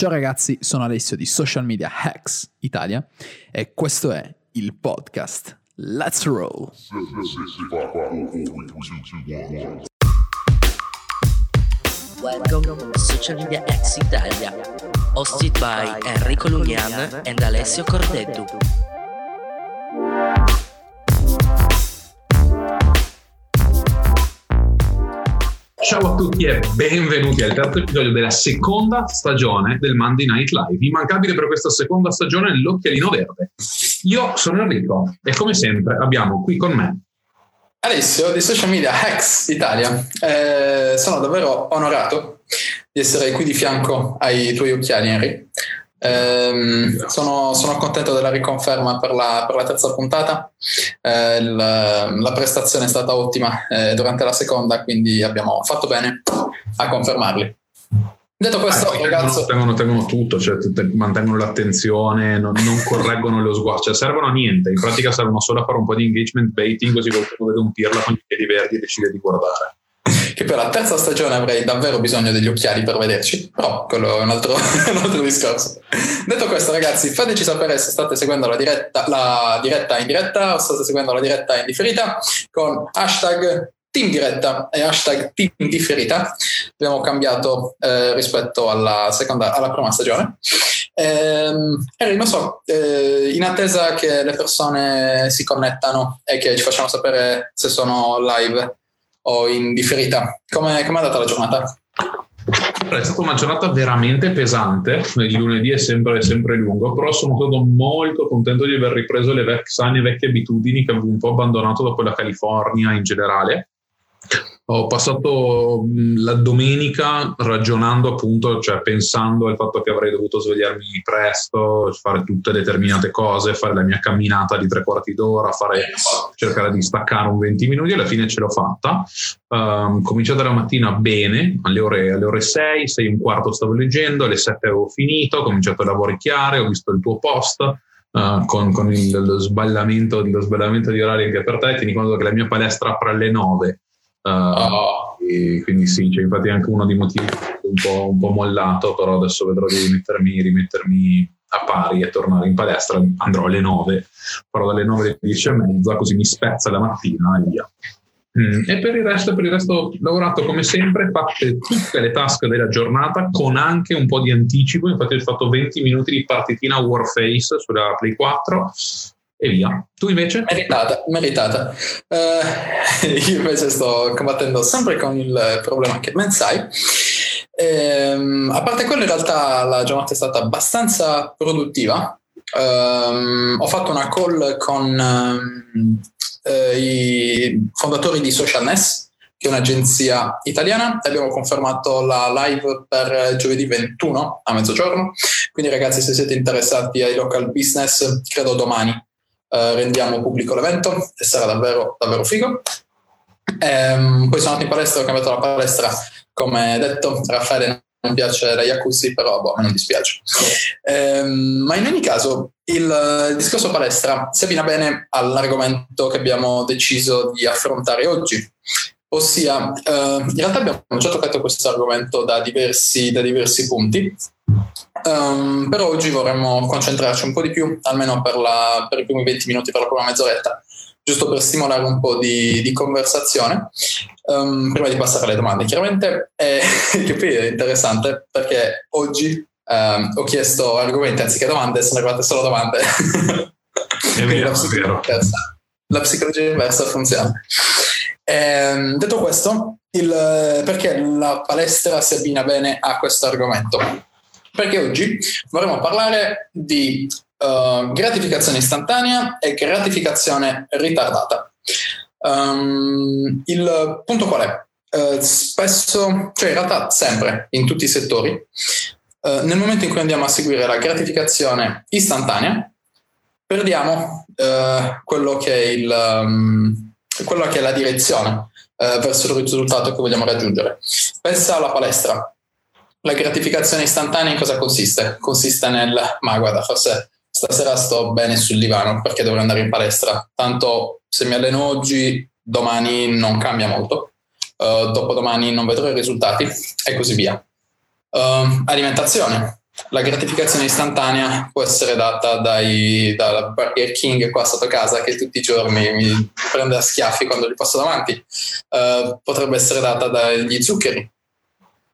Ciao ragazzi, sono Alessio di Social Media Hacks Italia e questo è il podcast Let's Roll. Welcome to Social Media Hacks Italia, hosted by Enrico Lugnan and Alessio Cordeddu. Ciao a tutti e benvenuti al terzo episodio della seconda stagione del Monday Night Live. Immancabile per questa seconda stagione l'occhialino verde. Io sono Enrico e come sempre abbiamo qui con me Alessio di Social Media Hacks Italia. Eh, sono davvero onorato di essere qui di fianco ai tuoi occhiali, Henry. Eh, sono, sono, contento della riconferma per la, per la terza puntata. Eh, il, la prestazione è stata ottima eh, durante la seconda, quindi abbiamo fatto bene a confermarli. Detto questo, eh, ragazzo... tengono, tengono, tutto, cioè mantengono l'attenzione, non, non correggono lo sguardo, cioè servono a niente, in pratica servono solo a fare un po' di engagement baiting così qualcuno vede un pirla con i piedi verdi e decide di guardare che per la terza stagione avrei davvero bisogno degli occhiali per vederci, però quello è un altro, un altro discorso. Detto questo, ragazzi, fateci sapere se state seguendo la diretta, la diretta in diretta o state seguendo la diretta in differita con hashtag team diretta e hashtag team differita. Abbiamo cambiato eh, rispetto alla, seconda, alla prima stagione. Ehm, Harry, non so, eh, in attesa che le persone si connettano e che ci facciano sapere se sono live o in differita. Come è andata la giornata? È stata una giornata veramente pesante, il lunedì è sempre, sempre, lungo, però sono stato molto contento di aver ripreso le sane vecchie abitudini che avevo un po' abbandonato dopo la California in generale ho passato la domenica ragionando appunto, cioè pensando al fatto che avrei dovuto svegliarmi presto, fare tutte determinate cose, fare la mia camminata di tre quarti d'ora, fare, cercare di staccare un 20 minuti, alla fine ce l'ho fatta. Um, cominciato la mattina bene, alle ore, alle ore 6, 6 e un quarto stavo leggendo, alle 7 avevo finito, ho cominciato a lavoricchiare, ho visto il tuo post. Uh, con, con il, lo, sballamento, lo, sballamento, di orari anche per te, tieni conto che la mia palestra apre alle 9 Uh, oh. Quindi sì, c'è infatti anche uno dei motivi un po', un po', mollato, però adesso vedrò di rimettermi, rimettermi a pari e tornare in palestra. Andrò alle 9, farò dalle 9 alle 10 e mezza, così mi spezza la mattina e via. Mm. E per il, resto, per il resto lavorato come sempre, fatte tutte le task della giornata con anche un po' di anticipo. Infatti ho fatto 20 minuti di partitina Warface sulla Play 4 e via. Tu invece? Meritata, meritata. Uh, io invece sto combattendo sempre con il problema che ben sai. Ehm, a parte quello, in realtà la giornata è stata abbastanza produttiva. Um, ho fatto una call con um, uh, i fondatori di Socialness, che è un'agenzia italiana. Abbiamo confermato la live per giovedì 21 a mezzogiorno. Quindi, ragazzi, se siete interessati ai local business, credo domani eh, rendiamo pubblico l'evento e sarà davvero, davvero figo. Ehm, poi sono andato in palestra, ho cambiato la palestra, come detto, Raffaele non piace la jacuzzi, però boh, non dispiace. Ehm, ma in ogni caso, il, il discorso palestra si abbina bene all'argomento che abbiamo deciso di affrontare oggi, ossia, eh, in realtà abbiamo già toccato questo argomento da diversi, da diversi punti, Um, però oggi vorremmo concentrarci un po' di più, almeno per, la, per, i primi 20 minuti, per la prima mezz'oretta, giusto per stimolare un po' di, di conversazione, um, prima di passare alle domande. Chiaramente, è, che poi è interessante perché oggi um, ho chiesto argomenti anziché domande, sono arrivate solo domande. È vero, la, psicologia inversa, la psicologia inversa funziona. Ehm, detto questo, il, perché la palestra si abbina bene a questo argomento? Perché oggi vorremmo parlare di uh, gratificazione istantanea e gratificazione ritardata. Um, il punto qual è? Uh, spesso, cioè in realtà sempre, in tutti i settori, uh, nel momento in cui andiamo a seguire la gratificazione istantanea, perdiamo quello che, il, um, quello, che è la direzione verso il risultato che vogliamo raggiungere. Pensa alla palestra la gratificazione istantanea in cosa consiste? Consiste nel, ma guarda, forse stasera sto bene sul divano perché dovrò andare in palestra, tanto se mi alleno oggi, domani non cambia molto, uh, dopodomani non vedrò i risultati e così via. Uh, alimentazione. la gratificazione istantanea può essere data dai, dal Burger King qua sotto casa che tutti i giorni mi prende a schiaffi quando li passo davanti, uh, potrebbe essere data dagli zuccheri.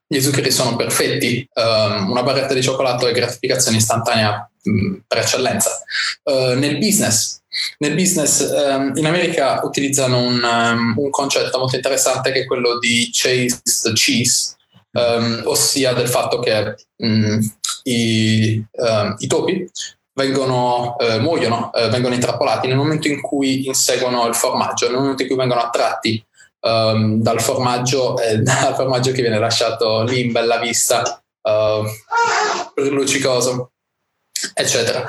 Gli zuccheri sono perfetti, uh, una barretta di cioccolato è gratificazione istantanea mh, mm, per eccellenza. Uh, nel business, nel business um, in America utilizzano un, um, un concetto molto interessante che è quello di chase the cheese, um, ossia del fatto che um, i, uh, i, topi vengono, uh, muoiono, uh, vengono intrappolati nel momento in cui inseguono il formaggio, nel momento in cui vengono attratti um, dal, formaggio, eh, dal formaggio che viene lasciato lì in bella vista, luccicoso, eccetera.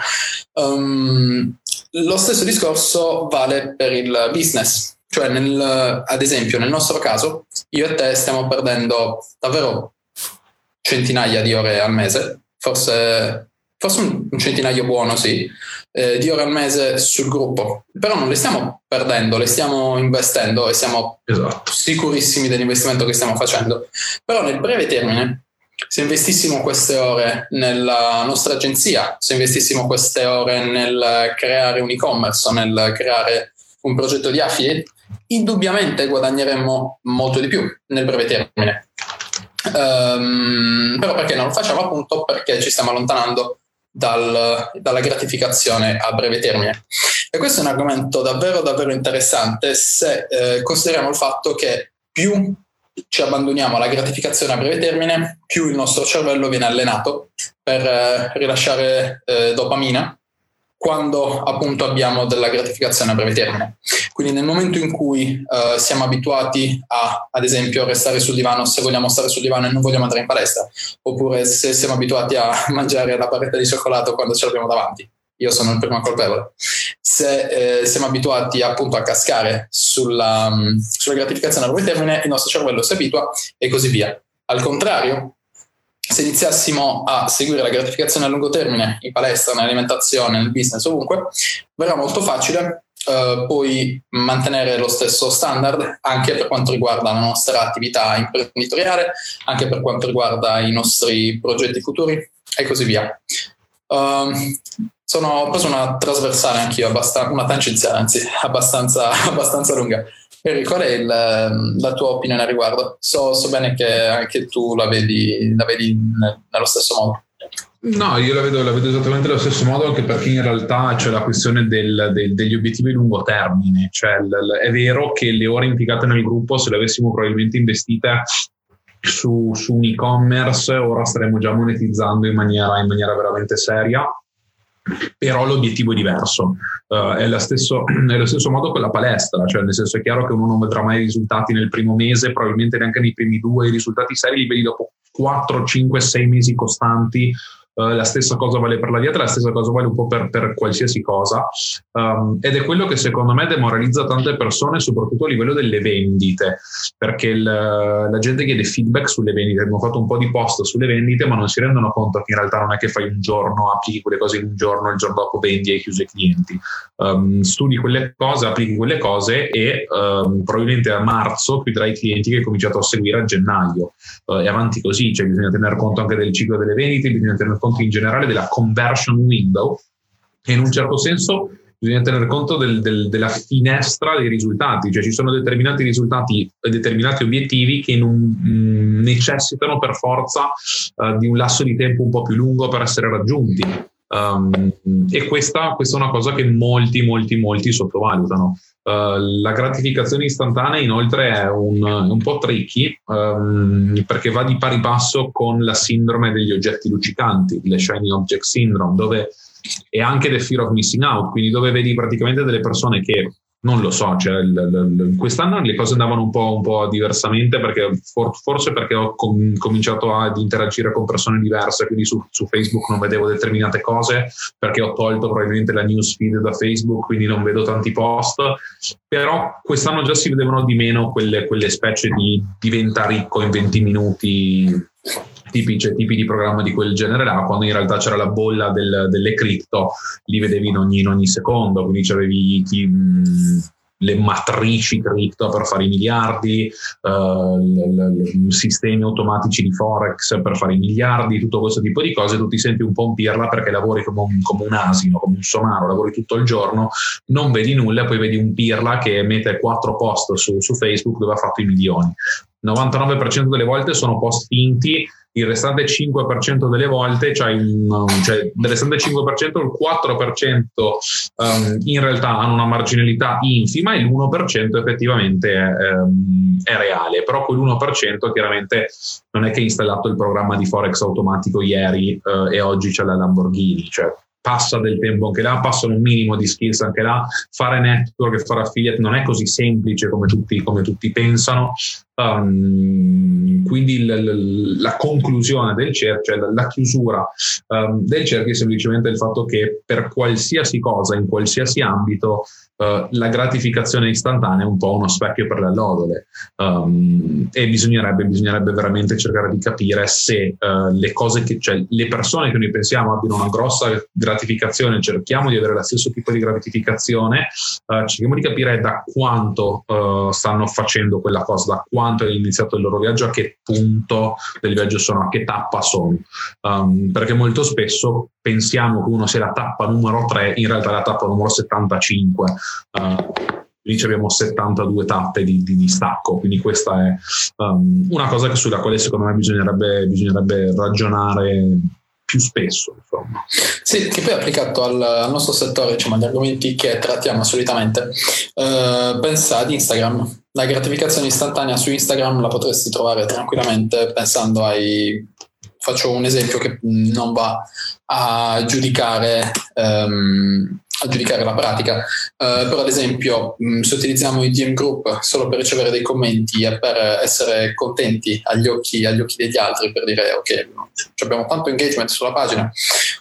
Um, lo stesso discorso vale per il business. Cioè, nel, ad esempio, nel nostro caso, io e te stiamo perdendo davvero centinaia di ore al mese, forse, forse un centinaio buono, sì, eh, di ore al mese sul gruppo. Però non le stiamo perdendo, le stiamo investendo e siamo esatto. sicurissimi dell'investimento che stiamo facendo. Però nel breve termine, se investissimo queste ore nella nostra agenzia, se investissimo queste ore nel creare un e-commerce nel creare un progetto di affiliate, indubbiamente guadagneremmo molto di più nel breve termine. Um, però perché non lo facciamo appunto perché ci stiamo allontanando dal, dalla gratificazione a breve termine. E questo è un argomento davvero davvero interessante se eh, consideriamo il fatto che più ci abbandoniamo alla gratificazione a breve termine, più il nostro cervello viene allenato per eh, rilasciare eh, dopamina quando appunto abbiamo della gratificazione a breve termine. Quindi nel momento in cui uh, siamo abituati a, ad esempio, restare sul divano se vogliamo stare sul divano e non vogliamo andare in palestra, oppure se siamo abituati a mangiare la barretta di cioccolato quando ce l'abbiamo davanti, io sono il primo colpevole. Se eh, siamo abituati appunto a cascare sulla, um, sulla gratificazione a breve termine, il nostro cervello si abitua e così via. Al contrario, se iniziassimo a seguire la gratificazione a lungo termine in palestra, nell'alimentazione, nel business, ovunque, verrà molto facile eh, poi mantenere lo stesso standard anche per quanto riguarda la nostra attività imprenditoriale, anche per quanto riguarda i nostri progetti futuri e così via. Uh, sono, ho preso una trasversale anch'io, una tangenziale anzi, abbastanza, abbastanza lunga. Eri, qual è il, la tua opinione a riguardo? So, so, bene che anche tu la vedi, la vedi nello stesso modo. No, io la vedo, la vedo, esattamente allo stesso modo, anche perché in realtà c'è la questione del, del, degli obiettivi a lungo termine. Cioè, l, è vero che le ore impiegate nel gruppo, se le avessimo probabilmente investite su, su un e-commerce, ora staremmo già monetizzando in maniera, in maniera veramente seria però l'obiettivo è diverso. Uh, è, lo stesso, è, lo stesso, modo con la palestra, cioè nel senso è chiaro che uno non vedrà mai i risultati nel primo mese, probabilmente neanche nei primi due, i risultati seri li vedi dopo 4, 5, 6 mesi costanti Uh, la stessa cosa vale per la dieta, la stessa cosa vale un po' per, per qualsiasi cosa. Um, ed è quello che secondo me demoralizza tante persone, soprattutto a livello delle vendite, perché il, la gente chiede feedback sulle vendite. Abbiamo fatto un po' di post sulle vendite, ma non si rendono conto che in realtà non è che fai un giorno, applichi quelle cose in un giorno, il giorno dopo vendi e hai chiuso i clienti. Um, studi quelle cose, applichi quelle cose e um, probabilmente a marzo chiuderai i clienti che hai cominciato a seguire a gennaio. Uh, e avanti così, cioè bisogna tener conto anche del ciclo delle vendite, bisogna tener conto conto in generale della conversion window e in un certo senso bisogna tenere conto del, del, della finestra dei risultati, cioè ci sono determinati risultati e determinati obiettivi che non, mm, necessitano per forza uh, di un lasso di tempo un po' più lungo per essere raggiunti. Um, e questa, questa, è una cosa che molti, molti, molti sottovalutano. Uh, la gratificazione istantanea inoltre è un, un po' tricky um, perché va di pari passo con la sindrome degli oggetti luccicanti, il Shiny Object Syndrome, dove è anche the fear of missing out, quindi dove vedi praticamente delle persone che non lo so, cioè, l, l, quest'anno le cose andavano un po', un po diversamente perché for, forse perché ho com- cominciato ad interagire con persone diverse, quindi su, su, Facebook non vedevo determinate cose perché ho tolto probabilmente la newsfeed da Facebook, quindi non vedo tanti post, però quest'anno già si vedevano di meno quelle, quelle specie di diventa ricco in 20 minuti tipi, cioè, tipi di programma di quel genere là, quando in realtà c'era la bolla del, delle cripto, li vedevi in ogni, in ogni secondo, quindi c'avevi chi, mh, le matrici cripto per fare i miliardi, uh, sistemi automatici di forex per fare i miliardi, tutto questo tipo di cose, tu ti senti un po' un pirla perché lavori come un, come un asino, come un somaro, lavori tutto il giorno, non vedi nulla, poi vedi un pirla che mette quattro post su, su Facebook dove ha fatto i milioni. 99% delle volte sono post finti il restante 5% delle volte, cioè, in, cioè del restante 5% il 4% um, in realtà hanno una marginalità infima e l'1% effettivamente è, um, è reale, però quell'1% chiaramente non è che ha installato il programma di Forex automatico ieri uh, e oggi c'è la Lamborghini, cioè passa del tempo anche là, passano un minimo di skills anche là, fare network e fare affiliate non è così semplice come tutti, come tutti pensano, Um, quindi l- l- la conclusione del cerchio, cioè la chiusura um, del cerchio è semplicemente il fatto che per qualsiasi cosa, in qualsiasi ambito, uh, la gratificazione istantanea è un po' uno specchio per le allodole um, e bisognerebbe, bisognerebbe, veramente cercare di capire se uh, le cose che, cioè le persone che noi pensiamo abbiano una grossa gratificazione, cerchiamo di avere lo stesso tipo di gratificazione, uh, cerchiamo di capire da quanto stanno facendo quella cosa, da quanto quanto è iniziato il loro viaggio, a che punto del viaggio sono, a che tappa sono. Um, perché molto spesso pensiamo che uno sia la tappa numero 3, in realtà è la tappa numero 75. Uh, lì abbiamo 72 tappe di, di, di, stacco, quindi questa è um, una cosa sulla quale secondo me bisognerebbe, bisognerebbe ragionare più spesso. Insomma. Sì, che poi applicato al, al nostro settore, diciamo, agli argomenti che trattiamo solitamente, eh, pensa ad Instagram. La gratificazione istantanea su Instagram la potresti trovare tranquillamente pensando ai... Faccio un esempio che non va a giudicare um, a giudicare la pratica. Uh, però ad esempio, mh, se utilizziamo i DM Group solo per ricevere dei commenti e per essere contenti agli occhi, agli occhi degli altri, per dire ok, abbiamo tanto engagement sulla pagina,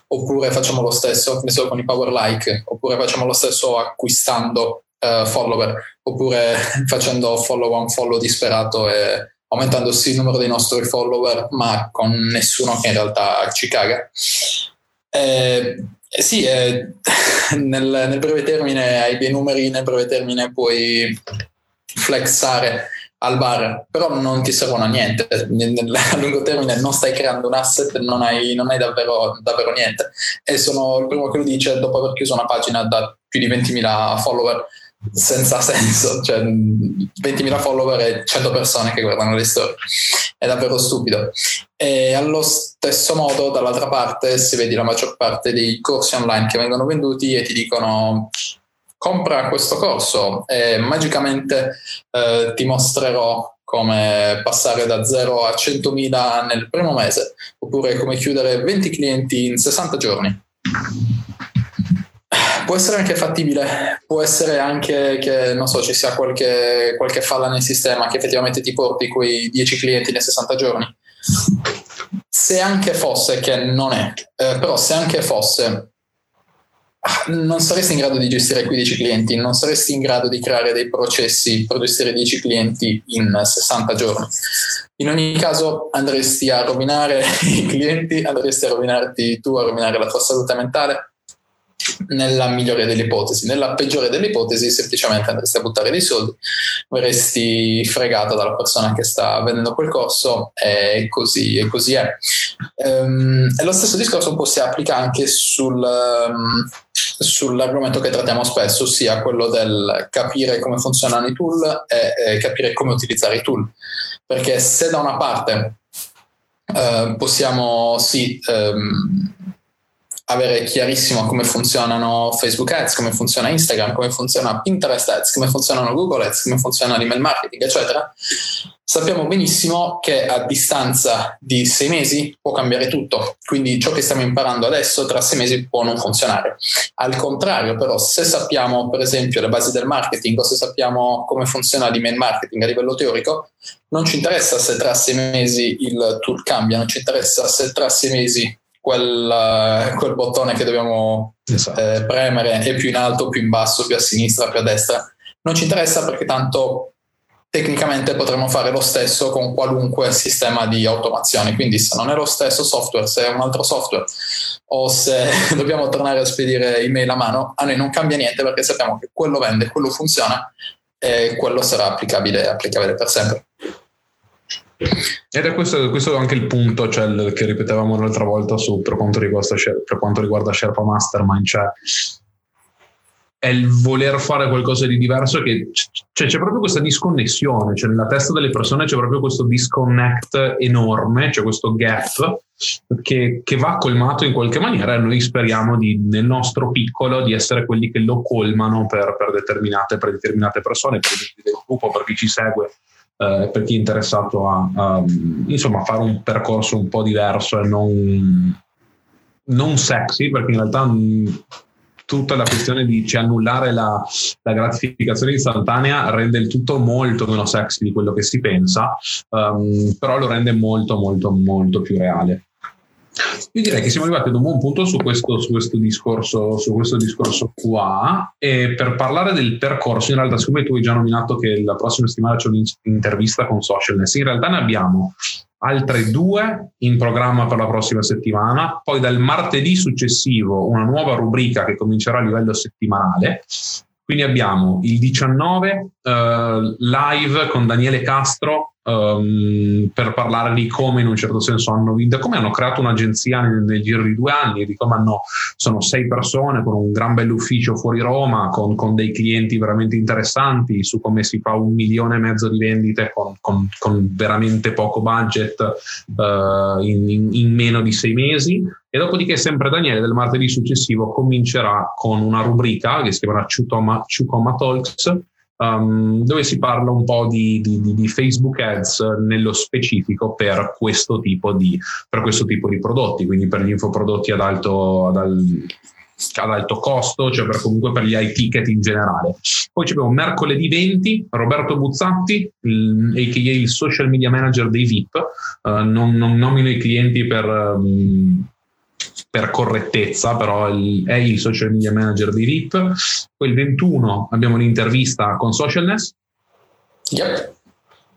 oppure facciamo lo stesso ne con i power like, oppure facciamo lo stesso acquistando uh, follower, oppure facendo follow on follow disperato e aumentandosi il numero dei nostri follower, ma con nessuno che in realtà ci caga. Eh, eh sì, eh, nel, nel, breve termine hai dei numeri, nel breve termine puoi flexare al bar, però non ti servono a niente. Nel, nel, a lungo termine non stai creando un asset, non hai, non hai davvero, davvero, niente. E sono il primo che lo dice dopo aver chiuso una pagina da più di 20.000 follower senza senso, cioè 20.000 follower e 100 persone che guardano le storie, è davvero stupido. E allo stesso modo, dall'altra parte, se vedi la maggior parte dei corsi online che vengono venduti e ti dicono compra questo corso e magicamente eh, ti mostrerò come passare da 0 a 100.000 nel primo mese, oppure come chiudere 20 clienti in 60 giorni Può essere anche fattibile, può essere anche che, non so, ci sia qualche, qualche falla nel sistema che effettivamente ti porti quei 10 clienti nei 60 giorni. Se anche fosse, che non è, eh, però se anche fosse, non saresti in grado di gestire quei 10 clienti, non saresti in grado di creare dei processi per gestire 10 clienti in 60 giorni. In ogni caso andresti a rovinare i clienti, andresti a rovinarti tu, a rovinare la tua salute mentale nella migliore delle ipotesi. Nella peggiore delle ipotesi, semplicemente andresti a buttare dei soldi, verresti fregato dalla persona che sta vendendo quel corso e così, e così è. Um, e lo stesso discorso un po' si applica anche sul, um, sull'argomento che trattiamo spesso, ossia quello del capire come funzionano i tool e, e capire come utilizzare i tool. Perché se da una parte uh, possiamo sì. Um, avere chiarissimo come funzionano Facebook Ads, come funziona Instagram, come funziona Pinterest Ads, come funzionano Google Ads, come funziona l'email marketing, eccetera, sappiamo benissimo che a distanza di sei mesi può cambiare tutto. Quindi ciò che stiamo imparando adesso tra sei mesi può non funzionare. Al contrario, però, se sappiamo, per esempio, le basi del marketing o se sappiamo come funziona l'email marketing a livello teorico, non ci interessa se tra sei mesi il tool cambia, non ci interessa se tra sei mesi quel, quel bottone che dobbiamo esatto. eh, premere è più in alto, più in basso, più a sinistra, più a destra. Non ci interessa perché tanto tecnicamente potremmo fare lo stesso con qualunque sistema di automazione. Quindi se non è lo stesso software, se è un altro software o se dobbiamo tornare a spedire email a mano, a noi non cambia niente perché sappiamo che quello vende, quello funziona e quello sarà applicabile, applicabile per sempre. Ed è questo, questo anche il punto cioè, che ripetevamo l'altra volta su, per, quanto riguarda, per quanto riguarda Sherpa Mastermind, cioè è il voler fare qualcosa di diverso che cioè, c'è proprio questa disconnessione, cioè nella testa delle persone c'è proprio questo disconnect enorme, c'è questo gap che, che, va colmato in qualche maniera e noi speriamo di, nel nostro piccolo di essere quelli che lo colmano per, per, determinate, per determinate, persone, per il gruppo, per chi ci segue eh, per chi è interessato a, a insomma, fare un percorso un po' diverso e non, non sexy, perché in realtà tutta la questione di cioè, annullare la, la, gratificazione istantanea rende il tutto molto meno sexy di quello che si pensa, um, però lo rende molto molto molto più reale. Io direi che siamo arrivati ad un buon punto su questo, su questo, discorso, su questo discorso qua. E per parlare del percorso, in realtà siccome tu hai già nominato che la prossima settimana c'è un'intervista con Socialness, in realtà ne abbiamo altre due in programma per la prossima settimana, poi dal martedì successivo una nuova rubrica che comincerà a livello settimanale, quindi abbiamo il 19 uh, live con Daniele Castro um, per parlare di come in un certo senso hanno vinto, come hanno creato un'agenzia nel, nel giro di due anni, di come hanno, sono sei persone con un gran bell'ufficio fuori Roma, con, con, dei clienti veramente interessanti, su come si fa un milione e mezzo di vendite con, con, con veramente poco budget uh, in, in, in meno di sei mesi. E dopodiché sempre Daniele del martedì successivo comincerà con una rubrica che si chiamerà Chukoma Talks, um, dove si parla un po' di, di, di, Facebook Ads nello specifico per questo, tipo di, per questo tipo di prodotti, quindi per gli infoprodotti ad alto, ad, ad alto costo, cioè per, comunque per gli high ticket in generale. Poi abbiamo mercoledì 20 Roberto Buzzatti, il, a.k.a. il social media manager dei VIP, uh, non, non, nomino i clienti per... Um, per correttezza, però è il social media manager di RIP. Poi il 21 abbiamo l'intervista con Socialness. Yep.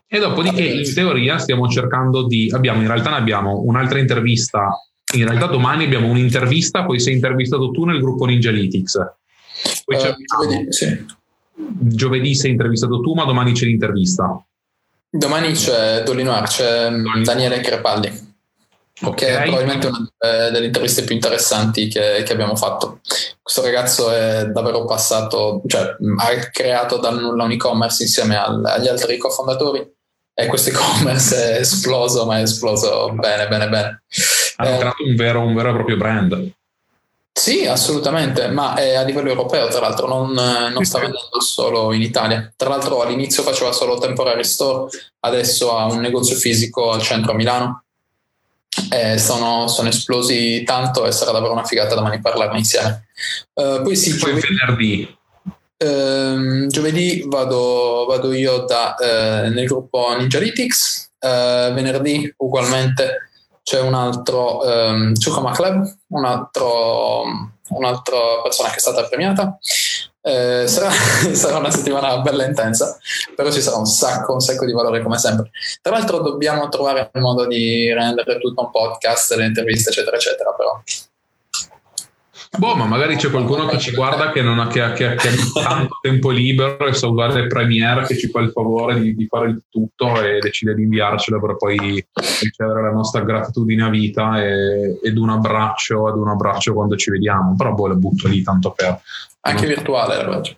E dopodiché in teoria stiamo cercando di... Abbiamo, in realtà ne abbiamo un'altra intervista. In realtà domani abbiamo un'intervista, poi sei intervistato tu nel gruppo Ninjalytics. Poi uh, giovedì, sì. giovedì sei intervistato tu, ma domani c'è l'intervista. Domani c'è Dolinoir, c'è. Daniele Crepaldi. Okay. Che è probabilmente una delle interviste più interessanti che, che, abbiamo fatto. Questo ragazzo è davvero passato, cioè ha creato dal nulla un e-commerce insieme al, agli altri cofondatori e questo e-commerce è esploso, ma è esploso bene, bene, bene. Ha eh, creato un vero, un vero e proprio brand. Sì, assolutamente, ma è a livello europeo, tra l'altro, non, non sta vendendo solo in Italia. Tra l'altro all'inizio faceva solo temporary store, adesso ha un negozio fisico al centro a Milano eh, sono, sono, esplosi tanto e sarà davvero una figata domani parlarne insieme. Uh, poi sì, poi giovedì, venerdì. Uh, giovedì vado, vado io da, uh, nel gruppo Ninjalytics, uh, venerdì ugualmente c'è un altro um, Chukama Club, un altro, un'altra persona che è stata premiata eh, sarà, sarà, una settimana bella intensa, però ci sarà un sacco, un sacco di valore come sempre. Tra l'altro dobbiamo trovare il modo di rendere tutto un podcast, le interviste, eccetera, eccetera, però. Boh, ma magari c'è qualcuno che ci guarda che non ha, che, che, che ha tanto tempo libero e sa usare Premiere che ci fa il favore di, di, fare il tutto e decide di inviarcelo per poi ricevere la nostra gratitudine a vita e, ed un abbraccio ad un abbraccio quando ci vediamo. Però boh, la butto lì tanto per anche virtuale l'abbraccio.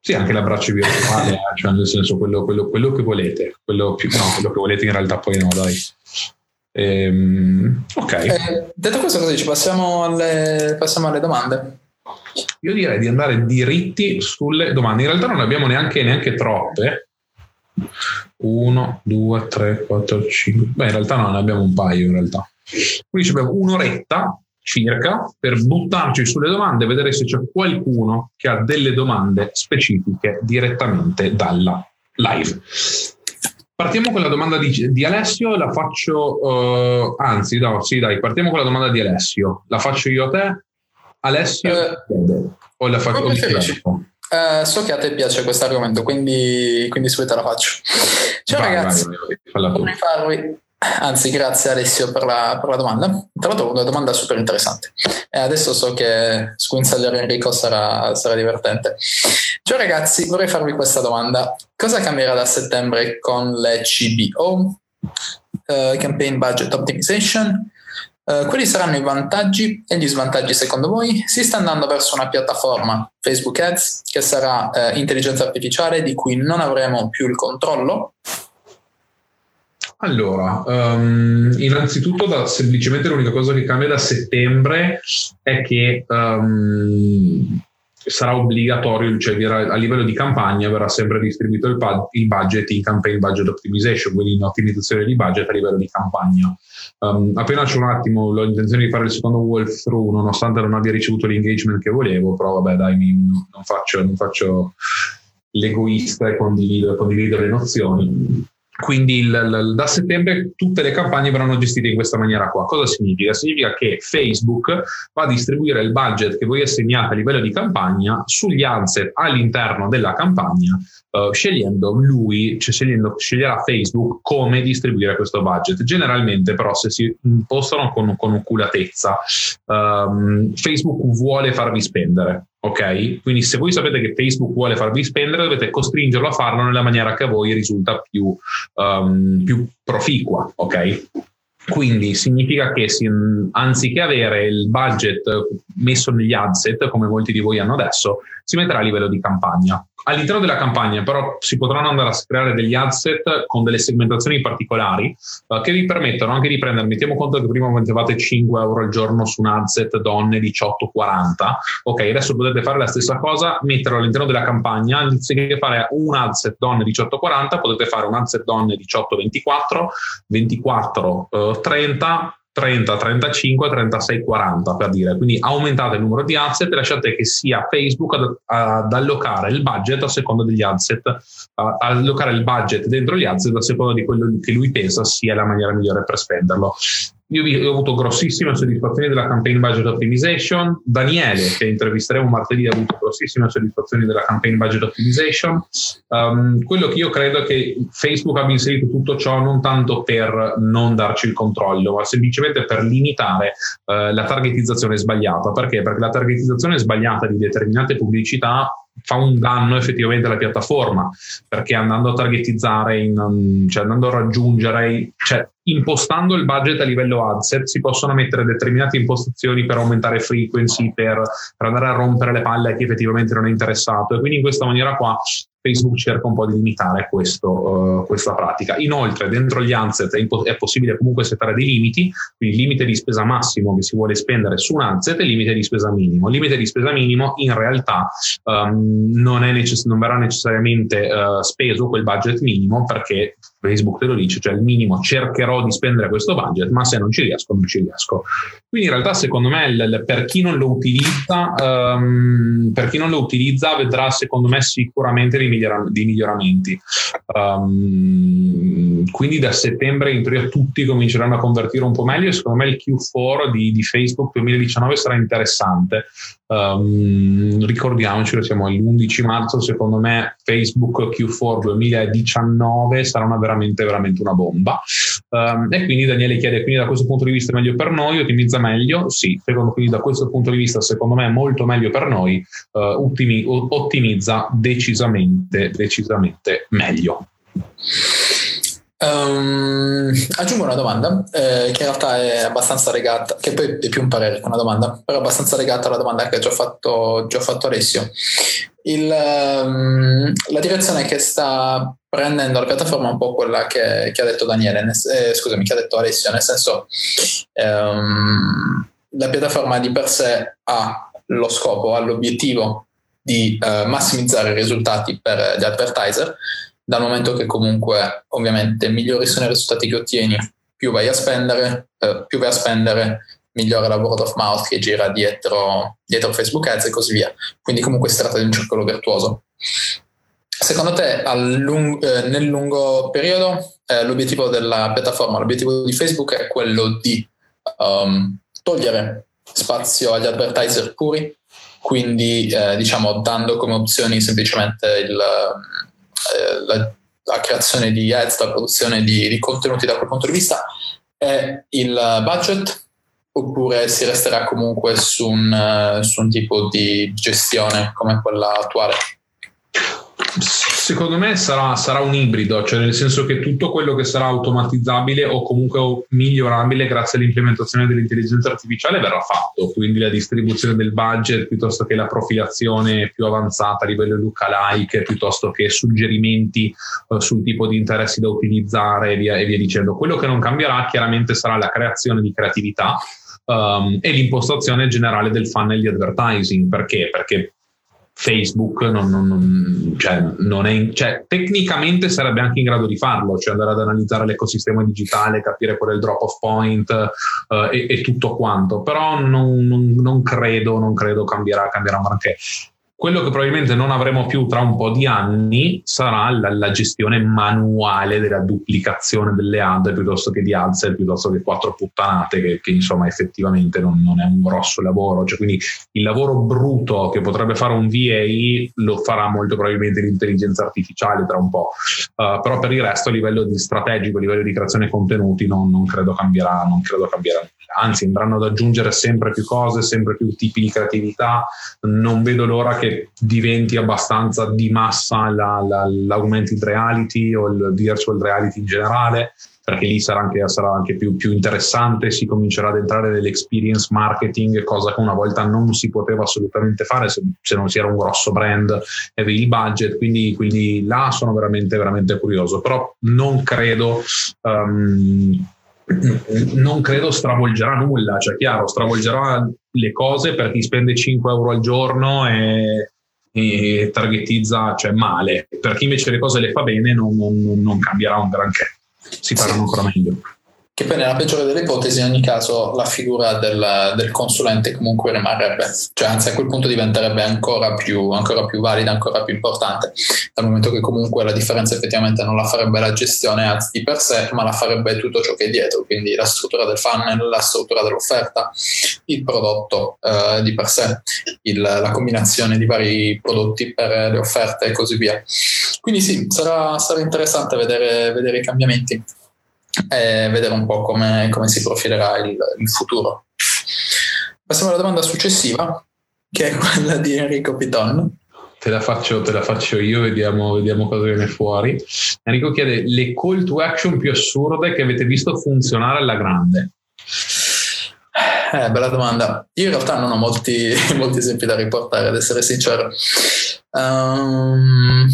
Sì, anche l'abbraccio virtuale, eh, cioè nel senso quello, quello, quello che volete, quello, più, no, quello che volete in realtà poi no, dai. Ehm, ok. Eh, detto questo, così ci passiamo alle, passiamo alle domande. Io direi di andare diritti sulle domande. In realtà non abbiamo neanche, neanche troppe. 1, 2, 3, 4, 5. Beh, in realtà no, ne abbiamo un paio in realtà. Quindi abbiamo un'oretta circa per buttarci sulle domande e vedere se c'è qualcuno che ha delle domande specifiche direttamente dalla live. Partiamo con la domanda di, di Alessio, la faccio, uh, anzi, no, sì, dai, partiamo con la domanda di Alessio. La faccio io a te, Alessio, eh, o la faccio preferisci? Uh, so che a te piace questo argomento, quindi, quindi subito la faccio. Ciao vai, ragazzi, vai, vorrei farvi Anzi, grazie Alessio per la, per la, domanda. Tra l'altro, una domanda super interessante. E adesso so che squinzagliare Enrico sarà, sarà divertente. Ciao ragazzi, vorrei farvi questa domanda. Cosa cambierà da settembre con le CBO? Uh, eh, campaign Budget Optimization? Uh, quali saranno i vantaggi e gli svantaggi secondo voi? Si sta andando verso una piattaforma Facebook Ads che sarà uh, intelligenza artificiale di cui non avremo più il controllo? Allora, um, innanzitutto da, semplicemente l'unica cosa che cambia da settembre è che um, sarà obbligatorio, cioè a livello di campagna verrà sempre distribuito il, il, budget in campaign budget optimization, quindi in ottimizzazione di budget a livello di campagna. Um, appena c'è un attimo ho intenzione di fare il secondo walkthrough, nonostante non abbia ricevuto l'engagement che volevo, però vabbè dai, mi, non, faccio, non faccio l'egoista e condivido, condivido le nozioni quindi il, il, da settembre tutte le campagne verranno gestite in questa maniera qua. Cosa significa? Significa che Facebook va a distribuire il budget che voi assegnate a livello di campagna sugli asset all'interno della campagna, uh, scegliendo lui, cioè scegliendo, sceglierà Facebook come distribuire questo budget. Generalmente però se si impostano con, con oculatezza, um, Facebook vuole farvi spendere Ok? Quindi se voi sapete che Facebook vuole farvi spendere, dovete costringerlo a farlo nella maniera che a voi risulta più, um, più proficua. Ok? Quindi significa che si, anziché avere il budget messo negli adset, come molti di voi hanno adesso, si metterà a livello di campagna. All'interno della campagna però si potranno andare a creare degli adset con delle segmentazioni particolari uh, che vi permettono anche di prendere, mettiamo conto che prima mettevate 5 euro al giorno su un adset donne 18,40, ok, adesso potete fare la stessa cosa, metterlo all'interno della campagna, anziché fare un adset donne 18,40 potete fare un adset donne 18,24, 24, uh, 30, 30, 35, 36, 40 per dire. Quindi aumentate il numero di asset e lasciate che sia Facebook ad, ad allocare il budget a seconda degli asset, a, allocare il budget dentro gli asset a seconda di quello che lui pensa sia la maniera migliore per spenderlo. Io ho avuto grossissime soddisfazioni della campaign budget optimization. Daniele, che intervisteremo martedì, ha avuto grossissime soddisfazioni della campaign budget optimization. Um, quello che io credo è che Facebook abbia inserito tutto ciò non tanto per non darci il controllo, ma semplicemente per limitare uh, la targetizzazione sbagliata. Perché? Perché la targetizzazione sbagliata di determinate pubblicità fa un danno effettivamente alla piattaforma perché andando a targetizzare, in, cioè andando a raggiungere, cioè impostando il budget a livello adset si possono mettere determinate impostazioni per aumentare frequency, per, per andare a rompere le palle a chi effettivamente non è interessato. E quindi in questa maniera qua Facebook cerca un po' di limitare questo, uh, questa pratica. Inoltre, dentro gli asset è, impo- è, possibile comunque settare dei limiti, quindi limite di spesa massimo che si vuole spendere su un asset e limite di spesa minimo. Il limite di spesa minimo in realtà um, non, necess- non, verrà necessariamente uh, speso quel budget minimo perché Facebook te lo dice, cioè il minimo cercherò di spendere questo budget, ma se non ci riesco, non ci riesco. Quindi in realtà secondo me l- per chi non lo utilizza, um, per chi non lo utilizza vedrà secondo me sicuramente migliora- dei miglioramenti. Um, quindi da settembre in teoria tutti cominceranno a convertire un po' meglio e secondo me il Q4 di, di Facebook 2019 sarà interessante. Um, ricordiamoci, siamo all'11 marzo, secondo me Facebook Q4 2019 sarà una veramente, veramente una bomba. Um, e quindi Daniele chiede, quindi da questo punto di vista è meglio per noi, ottimizza meglio? Sì, secondo, quindi da questo punto di vista secondo me è molto meglio per noi, uh, ottimi, ottimizza decisamente, decisamente meglio. Um, aggiungo una domanda eh, che in realtà è abbastanza legata, che poi è più un parere che una domanda, però è abbastanza legata alla domanda che ha già fatto, già fatto Alessio. Il, um, la direzione che sta prendendo la piattaforma è un po' quella che, che ha detto Daniele, nel, eh, scusami, che ha detto Alessio, nel senso um, la piattaforma di per sé ha lo scopo, ha l'obiettivo di uh, massimizzare i risultati per gli advertiser dal momento che comunque ovviamente migliori sono i risultati che ottieni, più vai a spendere, eh, più vai a spendere, migliore la word of mouth che gira dietro, dietro Facebook Ads e così via. Quindi comunque si tratta di un circolo virtuoso. Secondo te lung- eh, nel lungo periodo eh, l'obiettivo della piattaforma, l'obiettivo di Facebook è quello di um, togliere spazio agli advertiser puri, quindi eh, diciamo dando come opzioni semplicemente il, eh, la, la, creazione di ads, la produzione di, di contenuti da quel punto di vista e il budget oppure si resterà comunque su un, uh, su un tipo di gestione come quella attuale? Secondo me sarà, sarà, un ibrido, cioè nel senso che tutto quello che sarà automatizzabile o comunque migliorabile grazie all'implementazione dell'intelligenza artificiale verrà fatto, quindi la distribuzione del budget piuttosto che la profilazione più avanzata a livello lookalike, piuttosto che suggerimenti uh, sul tipo di interessi da utilizzare e via, e via dicendo. Quello che non cambierà chiaramente sarà la creazione di creatività, Um, e l'impostazione generale del funnel di advertising. Perché? Perché Facebook non, non, non, cioè, non è cioè, tecnicamente sarebbe anche in grado di farlo, cioè andare ad analizzare l'ecosistema digitale, capire qual è il drop off point uh, e, e, tutto quanto, però non, credo, non credo cambierà, cambierà granché. Quello che probabilmente non avremo più tra un po' di anni sarà la, la, gestione manuale della duplicazione delle ad piuttosto che di ads piuttosto che quattro puttanate, che, che insomma effettivamente non, non, è un grosso lavoro. Cioè, quindi il lavoro bruto che potrebbe fare un VA lo farà molto probabilmente l'intelligenza artificiale tra un po'. Uh, però per il resto a livello di strategico, a livello di creazione contenuti non, non credo cambierà, non credo cambierà anzi andranno ad aggiungere sempre più cose, sempre più tipi di creatività. Non vedo l'ora che diventi abbastanza di massa la, la, l'augmented reality o il virtual reality in generale perché lì sarà anche, sarà anche più, più, interessante, si comincerà ad entrare nell'experience marketing, cosa che una volta non si poteva assolutamente fare se, se non si era un grosso brand e avevi il budget, quindi, quindi, là sono veramente, veramente curioso, però non credo... Um, non credo stravolgerà nulla, cioè chiaro, stravolgerà le cose per chi spende 5 euro al giorno e, e targetizza cioè, male, per chi invece le cose le fa bene non, non, non cambierà un granché, si faranno ancora meglio che poi nella peggiore delle ipotesi in ogni caso la figura del, del, consulente comunque rimarrebbe, cioè anzi a quel punto diventerebbe ancora più, ancora più valida, ancora più importante, dal momento che comunque la differenza effettivamente non la farebbe la gestione di per sé, ma la farebbe tutto ciò che è dietro, quindi la struttura del funnel, la struttura dell'offerta, il prodotto eh, di per sé, il, la combinazione di vari prodotti per le offerte e così via. Quindi sì, sarà, sarà interessante vedere, vedere i cambiamenti e vedere un po' come, come si profilerà il, il, futuro. Passiamo alla domanda successiva, che è quella di Enrico Piton. Te la faccio, te la faccio io, vediamo, vediamo cosa viene fuori. Enrico chiede le call to action più assurde che avete visto funzionare alla grande. Eh, bella domanda. Io in realtà non ho molti, molti esempi da riportare, ad essere sincero. Um,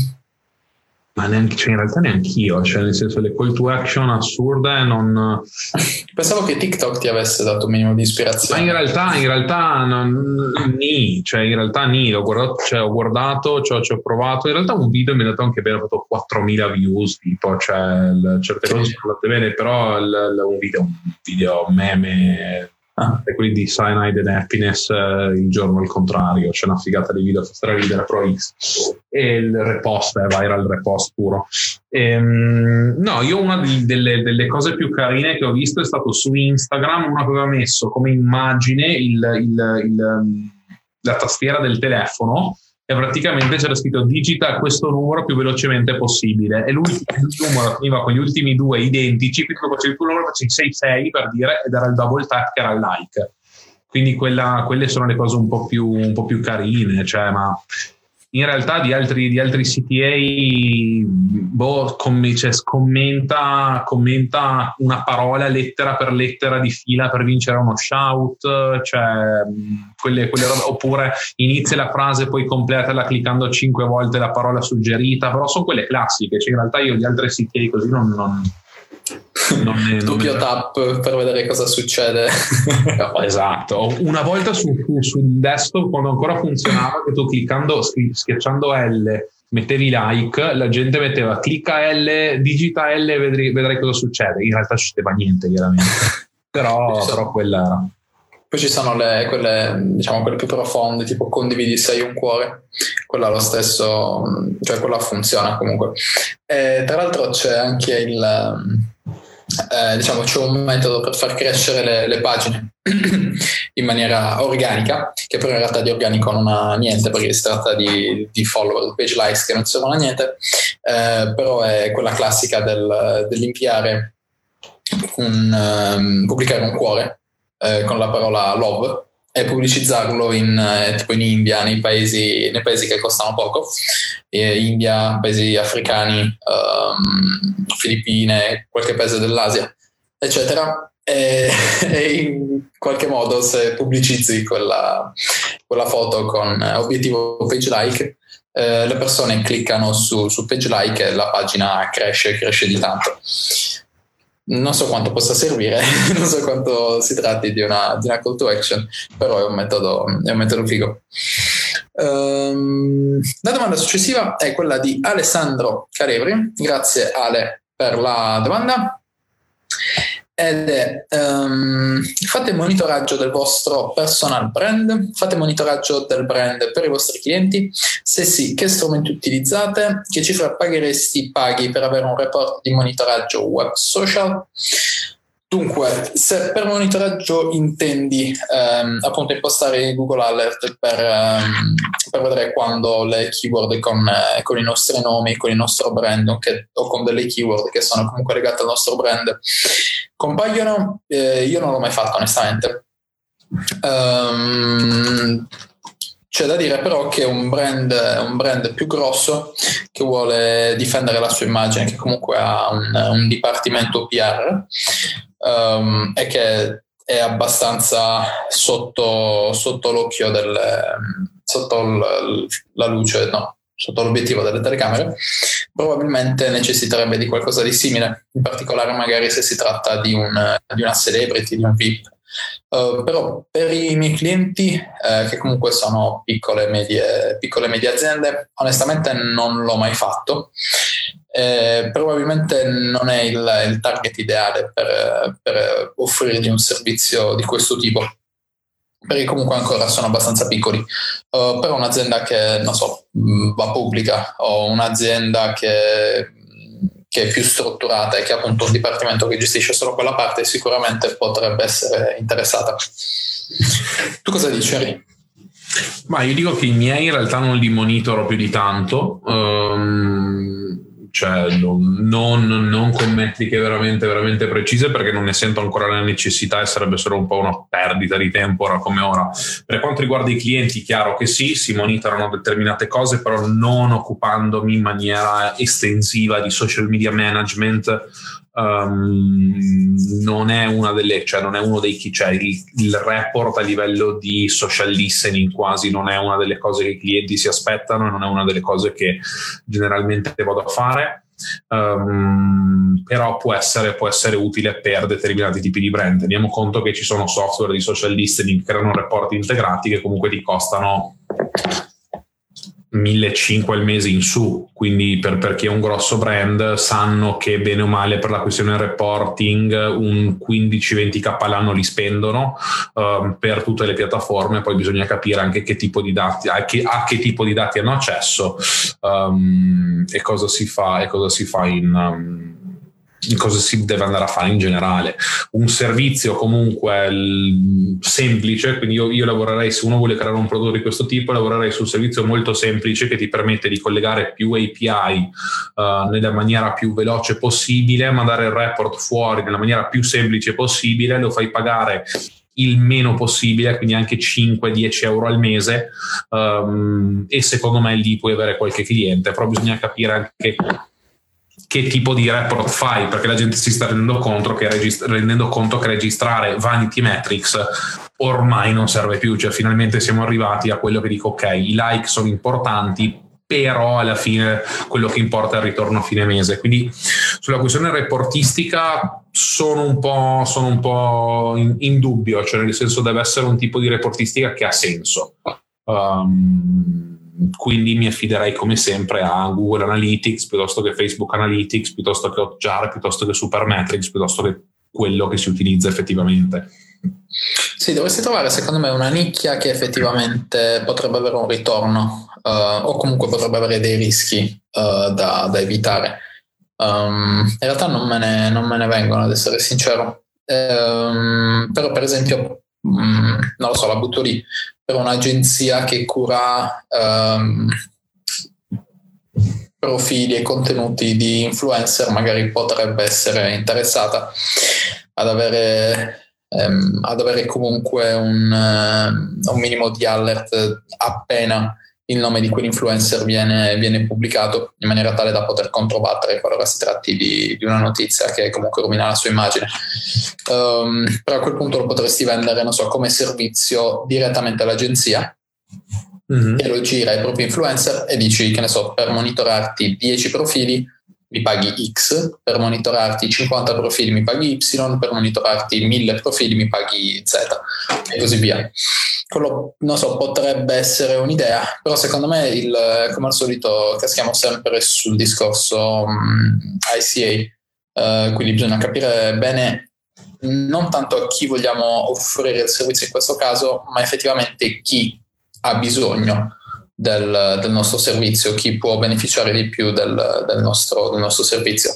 ma neanche, cioè in realtà neanche io, cioè nel senso le call to action assurde non... Pensavo che TikTok ti avesse dato un minimo di ispirazione. Ma in realtà, in realtà non, ni, cioè in realtà ni, l'ho guardato, cioè, ho guardato, cioè, ci ho provato, in realtà un video mi ha dato anche bene, ho fatto 4.000 views, tipo, cioè certe cose sono andate bene, però il, il, un video, un video meme Ah, e quelli di Cyanide and Happiness eh, il giorno al contrario, c'è una figata di video fa ridere Pro X e il repost è viral repost puro. Ehm, no, io una di, delle, delle, cose più carine che ho visto è stato su Instagram, uno aveva messo come immagine il, il, il, la tastiera del telefono e praticamente c'era scritto digita questo numero più velocemente possibile. E lui il numero finiva con gli ultimi due identici quindi dopo facevi il numero facevi 6-6 per dire ed era il double tap che era il like. Quindi quella, quelle sono le cose un po' più, un po più carine cioè ma in realtà di altri, di altri CTA boh, com- cioè, commenta, commenta, una parola lettera per lettera di fila per vincere uno shout, cioè, quelle, quelle robe, oppure inizia la frase poi completala cliccando cinque volte la parola suggerita, però sono quelle classiche, cioè, in realtà io gli altri CTA così non non è, doppio non tap per vedere cosa succede. esatto. Una volta su, su, desktop, quando ancora funzionava, che tu cliccando, schiacciando L, mettevi like, la gente metteva clicca L, digita L e vedrai, vedrai cosa succede. In realtà succedeva niente, chiaramente. però, però quella era. Poi ci sono le, quelle, diciamo, quelle più profonde, tipo condividi sei un cuore, quella lo stesso, cioè quella funziona comunque. E, tra l'altro c'è anche il, eh, diciamo c'è un metodo per far crescere le, le pagine in maniera organica, che però in realtà di organico non ha niente perché si tratta di, di follower, page likes che non servono a niente, eh, però è quella classica del, dell'inviare un, um, pubblicare un cuore eh, con la parola love e pubblicizzarlo in, eh, tipo in India, nei paesi, nei paesi che costano poco, e India, paesi africani, um, Filippine, qualche paese dell'Asia, eccetera. E, e, in qualche modo se pubblicizzi quella, quella foto con obiettivo page like, eh, le persone cliccano su, su page like e la pagina cresce, cresce di tanto non so quanto possa servire, non so quanto si tratti di una, di una, call to action, però è un metodo, è un metodo figo. Um, la domanda successiva è quella di Alessandro Calevri. Grazie Ale per la domanda ed è um, fate monitoraggio del vostro personal brand, fate monitoraggio del brand per i vostri clienti, se sì, che strumenti utilizzate, che cifra pagheresti paghi per avere un report di monitoraggio web social. Dunque, se per monitoraggio intendi ehm, appunto impostare Google Alert per, ehm, per, vedere quando le keyword con, eh, con, i nostri nomi, con il nostro brand o, che, o, con delle keyword che sono comunque legate al nostro brand compaiono, eh, io non l'ho mai fatto onestamente. Um, c'è da dire però che un brand, un brand più grosso che vuole difendere la sua immagine, che comunque ha un, un dipartimento PR, um, e che è abbastanza sotto, sotto l'occhio del sotto l, la luce, no, sotto l'obiettivo delle telecamere, probabilmente necessiterebbe di qualcosa di simile, in particolare magari se si tratta di, un, di una celebrity, di un VIP. Uh, però per i miei clienti, uh, che comunque sono piccole e medie, piccole medie aziende, onestamente non l'ho mai fatto eh, probabilmente non è il, il target ideale per, per offrirgli un servizio di questo tipo perché comunque ancora sono abbastanza piccoli. Uh, però un'azienda che, non so, va pubblica o un'azienda che, che, è più strutturata e che appunto un dipartimento che gestisce solo quella parte, sicuramente potrebbe essere interessata. Tu cosa dici, Henry? Ma io dico che i miei in realtà non li monitoro più di tanto. Um cioè non, non, con metriche veramente, veramente precise perché non ne sento ancora la necessità e sarebbe solo un po' una perdita di tempo ora come ora. Per quanto riguarda i clienti, chiaro che sì, si monitorano determinate cose, però non occupandomi in maniera estensiva di social media management um, non è una delle, cioè non è uno dei cioè il, il, report a livello di social listening quasi non è una delle cose che i clienti si aspettano e non è una delle cose che generalmente vado a fare. Um, però può essere, può essere, utile per determinati tipi di brand. Teniamo conto che ci sono software di social listening che creano report integrati che comunque ti costano 1500 al mese in su, quindi per, per, chi è un grosso brand sanno che bene o male per la questione reporting un 15-20k all'anno li spendono um, per tutte le piattaforme, poi bisogna capire anche che tipo di dati, a che, a che tipo di dati hanno accesso um, e cosa si fa, e cosa si fa in... Um, cosa si deve andare a fare in generale. Un servizio comunque semplice, quindi io, io, lavorerei, se uno vuole creare un prodotto di questo tipo, lavorerei su un servizio molto semplice che ti permette di collegare più API uh, nella maniera più veloce possibile, mandare il report fuori nella maniera più semplice possibile, lo fai pagare il meno possibile, quindi anche 5-10 euro al mese um, e secondo me lì puoi avere qualche cliente, però bisogna capire anche che tipo di report fai, perché la gente si sta rendendo conto che, registra- rendendo conto che registrare Vanity Metrics ormai non serve più, cioè finalmente siamo arrivati a quello che dico ok, i like sono importanti, però alla fine quello che importa è il ritorno a fine mese. Quindi sulla questione reportistica sono un po', sono un po in, in, dubbio, cioè nel senso deve essere un tipo di reportistica che ha senso. Um, quindi mi affiderei come sempre a Google Analytics piuttosto che Facebook Analytics, piuttosto che Hotjar, piuttosto che Supermetrics, piuttosto che quello che si utilizza effettivamente. Sì, dovresti trovare secondo me una nicchia che effettivamente potrebbe avere un ritorno uh, o comunque potrebbe avere dei rischi uh, da, da, evitare. Um, in realtà non me, ne, non me, ne, vengono, ad essere sincero. Um, però, per esempio, um, non lo so, la butto lì, per un'agenzia che cura um, profili e contenuti di influencer, magari potrebbe essere interessata ad avere, um, ad avere comunque un, uh, un minimo di alert appena il nome di quell'influencer viene, viene, pubblicato in maniera tale da poter controbattere qualora si tratti di, di una notizia che comunque rovina la sua immagine. Um, però a quel punto lo potresti vendere, non so, come servizio direttamente all'agenzia mm-hmm. e lo gira ai propri influencer e dici, che ne so, per monitorarti 10 profili mi paghi X, per monitorarti 50 profili mi paghi Y, per monitorarti 1000 profili mi paghi Z e così via. Quello, non so, potrebbe essere un'idea, però secondo me, il, come al solito, caschiamo sempre sul discorso mm, ICA, uh, quindi bisogna capire bene non tanto a chi vogliamo offrire il servizio in questo caso, ma effettivamente chi ha bisogno del, del, nostro servizio, chi può beneficiare di più del, del, nostro, del nostro servizio.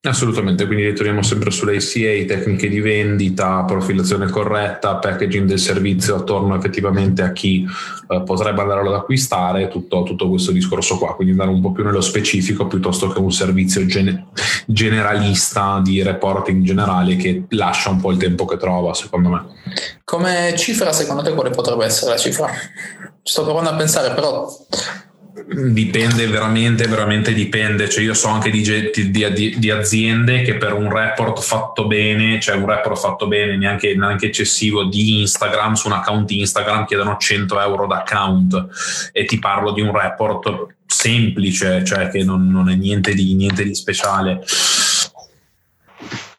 Assolutamente, quindi ritorniamo sempre sull'ACA, tecniche di vendita, profilazione corretta, packaging del servizio attorno effettivamente a chi eh, potrebbe andare ad acquistare, tutto, tutto, questo discorso qua, quindi andare un po' più nello specifico piuttosto che un servizio gen- generalista di reporting generale che lascia un po' il tempo che trova, secondo me. Come cifra, secondo te quale potrebbe essere la cifra? Sto provando a pensare, però Dipende veramente, veramente dipende. Cioè io so anche di, di, di, aziende che per un report fatto bene, cioè un report fatto bene, neanche, neanche, eccessivo, di Instagram su un account Instagram chiedono 100 euro d'account e ti parlo di un report semplice, cioè che non, non è niente di, niente di speciale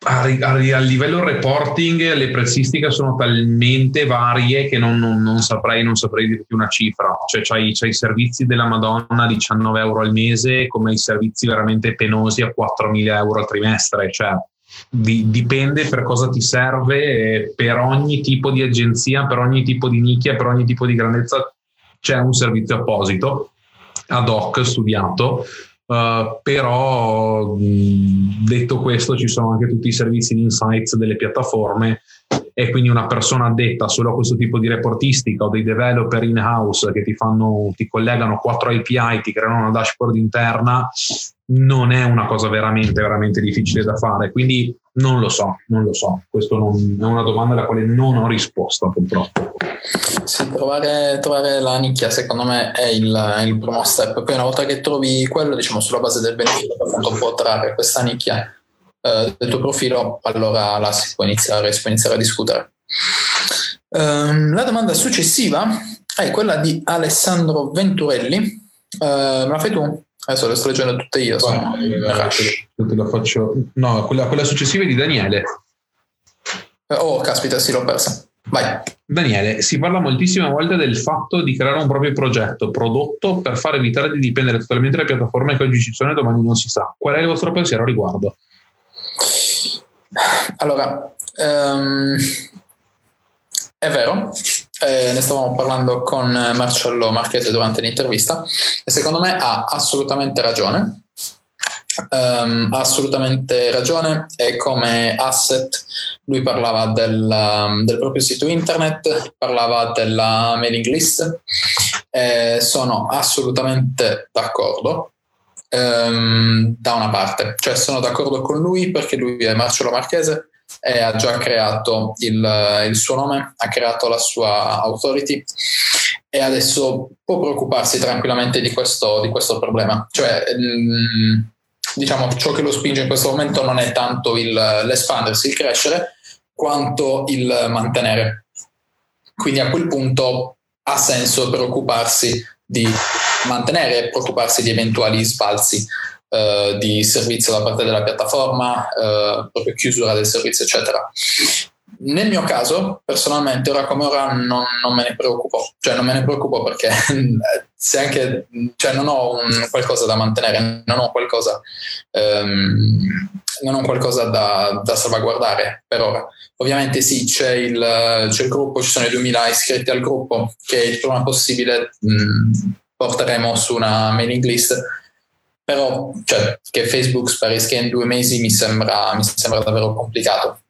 a, a, a, livello reporting le prezzistiche sono talmente varie che non, non, non saprei, non saprei dirti una cifra. Cioè, c'hai, c'hai, i servizi della Madonna a 19 euro al mese, come i servizi veramente penosi a 4.000 euro al trimestre. Cioè, di, dipende per cosa ti serve, per ogni tipo di agenzia, per ogni tipo di nicchia, per ogni tipo di grandezza c'è un servizio apposito ad hoc studiato Uh, però detto questo ci sono anche tutti i servizi di insights delle piattaforme. E quindi una persona addetta solo a questo tipo di reportistica o dei developer in house che ti fanno ti collegano quattro API ti creano una dashboard interna non è una cosa veramente veramente difficile da fare. Quindi non lo so non lo so. Questo non, è una domanda alla quale non ho risposta purtroppo sì, trovare, trovare, la nicchia secondo me è il, il, primo step. Poi una volta che trovi quello, diciamo sulla base del beneficio appunto può trarre questa nicchia eh, del tuo profilo, allora là si può iniziare, si può iniziare a discutere. Um, la domanda successiva è quella di Alessandro Venturelli. Uh, me la fai tu? Adesso le sto leggendo tutte io. Sono te la faccio. No, quella, quella successiva è di Daniele. Oh, caspita, sì, l'ho persa. Vai. Daniele, si parla moltissime volte del fatto di creare un proprio progetto, prodotto per far evitare di dipendere totalmente dalle piattaforme che oggi ci sono e domani non si sa. Qual è il vostro pensiero a riguardo? Allora, um, è vero, eh, ne stavamo parlando con Marcello Marchese durante l'intervista e secondo me ha assolutamente ragione um, ha assolutamente ragione e come asset lui parlava del, um, del, proprio sito internet, parlava della mailing list e sono assolutamente d'accordo um, da una parte, cioè sono d'accordo con lui perché lui è Marcello Marchese e ha già creato il, il suo nome, ha creato la sua authority e adesso può preoccuparsi tranquillamente di questo, di questo problema. Cioè, mh, diciamo, ciò che lo spinge in questo momento non è tanto il, l'espandersi, il crescere, quanto il mantenere. Quindi a quel punto ha senso preoccuparsi di mantenere e preoccuparsi di eventuali sbalzi eh, di servizio da parte della piattaforma, eh, proprio chiusura del servizio, eccetera. Nel mio caso, personalmente, ora come ora non, non, me ne preoccupo, cioè non me ne preoccupo perché se anche, cioè non ho un, qualcosa da mantenere, non ho qualcosa, um, non ho qualcosa da, da, salvaguardare per ora. Ovviamente sì, c'è il, c'è il, gruppo, ci sono i 2000 iscritti al gruppo che il prima possibile mh, porteremo su una mailing list però cioè, che Facebook sparisca in due mesi mi sembra, mi sembra davvero complicato.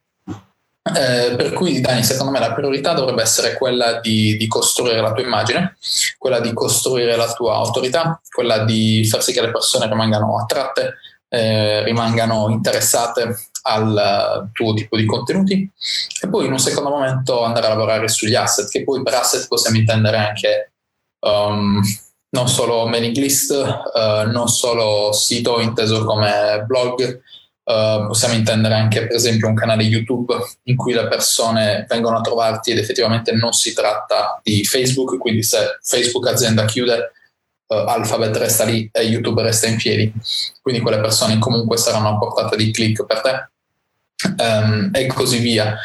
Eh, per cui Dani, secondo me la priorità dovrebbe essere quella di, di, costruire la tua immagine, quella di costruire la tua autorità, quella di far sì che le persone rimangano attratte, eh, rimangano interessate al tuo tipo di contenuti e poi in un secondo momento andare a lavorare sugli asset, che poi per asset possiamo intendere anche um, non solo mailing list, uh, non solo sito inteso come blog, Uh, possiamo intendere anche per esempio un canale YouTube in cui le persone vengono a trovarti ed effettivamente non si tratta di Facebook, quindi se Facebook azienda chiude, uh, Alphabet resta lì e YouTube resta in piedi, quindi quelle persone comunque saranno a portata di click per te. Um, e così via.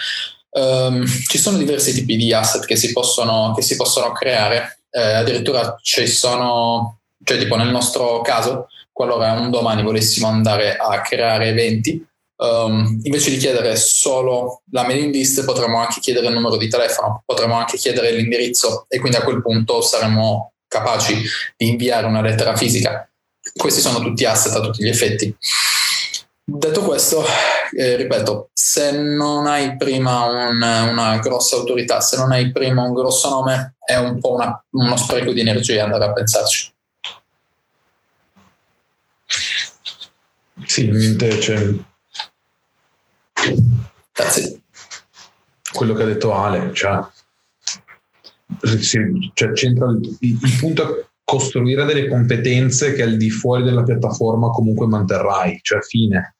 Um, ci sono diversi tipi di asset che si possono, che si possono creare, eh, addirittura ci sono, cioè tipo nel nostro caso, qualora un domani volessimo andare a creare eventi, um, invece di chiedere solo la mailing list potremmo anche chiedere il numero di telefono, potremmo anche chiedere l'indirizzo e quindi a quel punto saremmo capaci di inviare una lettera fisica. Questi sono tutti asset a tutti gli effetti. Detto questo, eh, ripeto, se non hai prima un, una grossa autorità, se non hai prima un grosso nome, è un po' una, uno spreco di energia andare a pensarci. Sì, in mente c'è Grazie. quello che ha detto Ale, cioè, cioè c'entra il, il punto è costruire delle competenze che al di fuori della piattaforma comunque manterrai, cioè fine.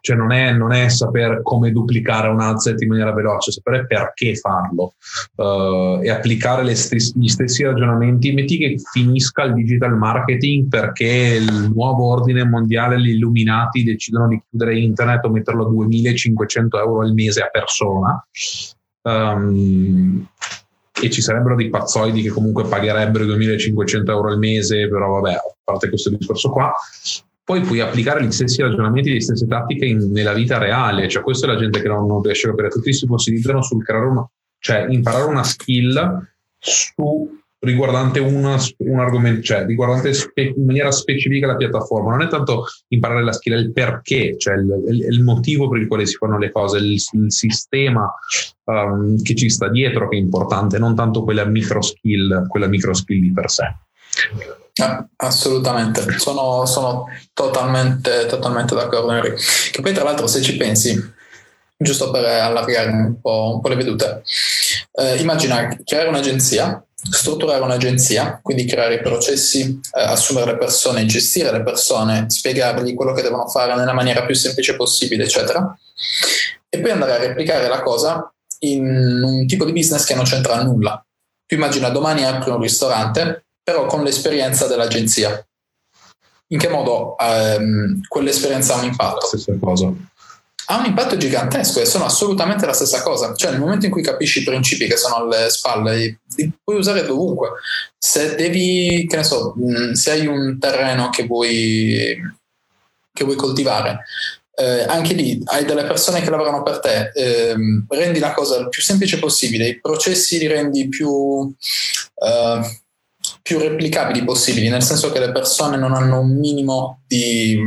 Cioè non è, non è, saper come duplicare un asset in maniera veloce, sapere perché farlo uh, e applicare stessi, gli stessi ragionamenti. Metti che finisca il digital marketing perché il nuovo ordine mondiale, gli illuminati decidono di chiudere internet o metterlo a 2500 euro al mese a persona. Um, e ci sarebbero dei pazzoidi che comunque pagherebbero 2500 euro al mese, però vabbè, a parte questo discorso qua, poi puoi applicare gli stessi ragionamenti, le stesse tattiche in, nella vita reale, cioè questa è la gente che non, non riesce a capire, tutti si fossilizzano sul creare una, cioè imparare una skill su riguardante una, un argomento, cioè riguardante spe, in maniera specifica la piattaforma. Non è tanto imparare la skill, è il perché, cioè il, il, il motivo per il quale si fanno le cose, il, il sistema um, che ci sta dietro che è importante, non tanto quella micro skill, quella micro skill di per sé. Ah, assolutamente, sono, sono totalmente, totalmente d'accordo Henry. Che poi tra l'altro se ci pensi, giusto per allargare un po', un po le vedute, eh, immagina creare un'agenzia, strutturare un'agenzia, quindi creare i processi, eh, assumere le persone, gestire le persone, spiegargli quello che devono fare nella maniera più semplice possibile, eccetera, e poi andare a replicare la cosa in un tipo di business che non c'entra nulla. Tu immagina domani apri un ristorante però con l'esperienza dell'agenzia. In che modo ehm, quell'esperienza ha un impatto? Stessa cosa. Ha un impatto gigantesco e sono assolutamente la stessa cosa. Cioè, nel momento in cui capisci i principi che sono alle spalle, li puoi usare dovunque. Se devi, che ne so, mm, se hai un terreno che vuoi, che vuoi coltivare, eh, anche lì hai delle persone che lavorano per te, eh, rendi la cosa il più semplice possibile, i processi li rendi più... Eh, più replicabili possibili, nel senso che le persone non hanno un minimo di,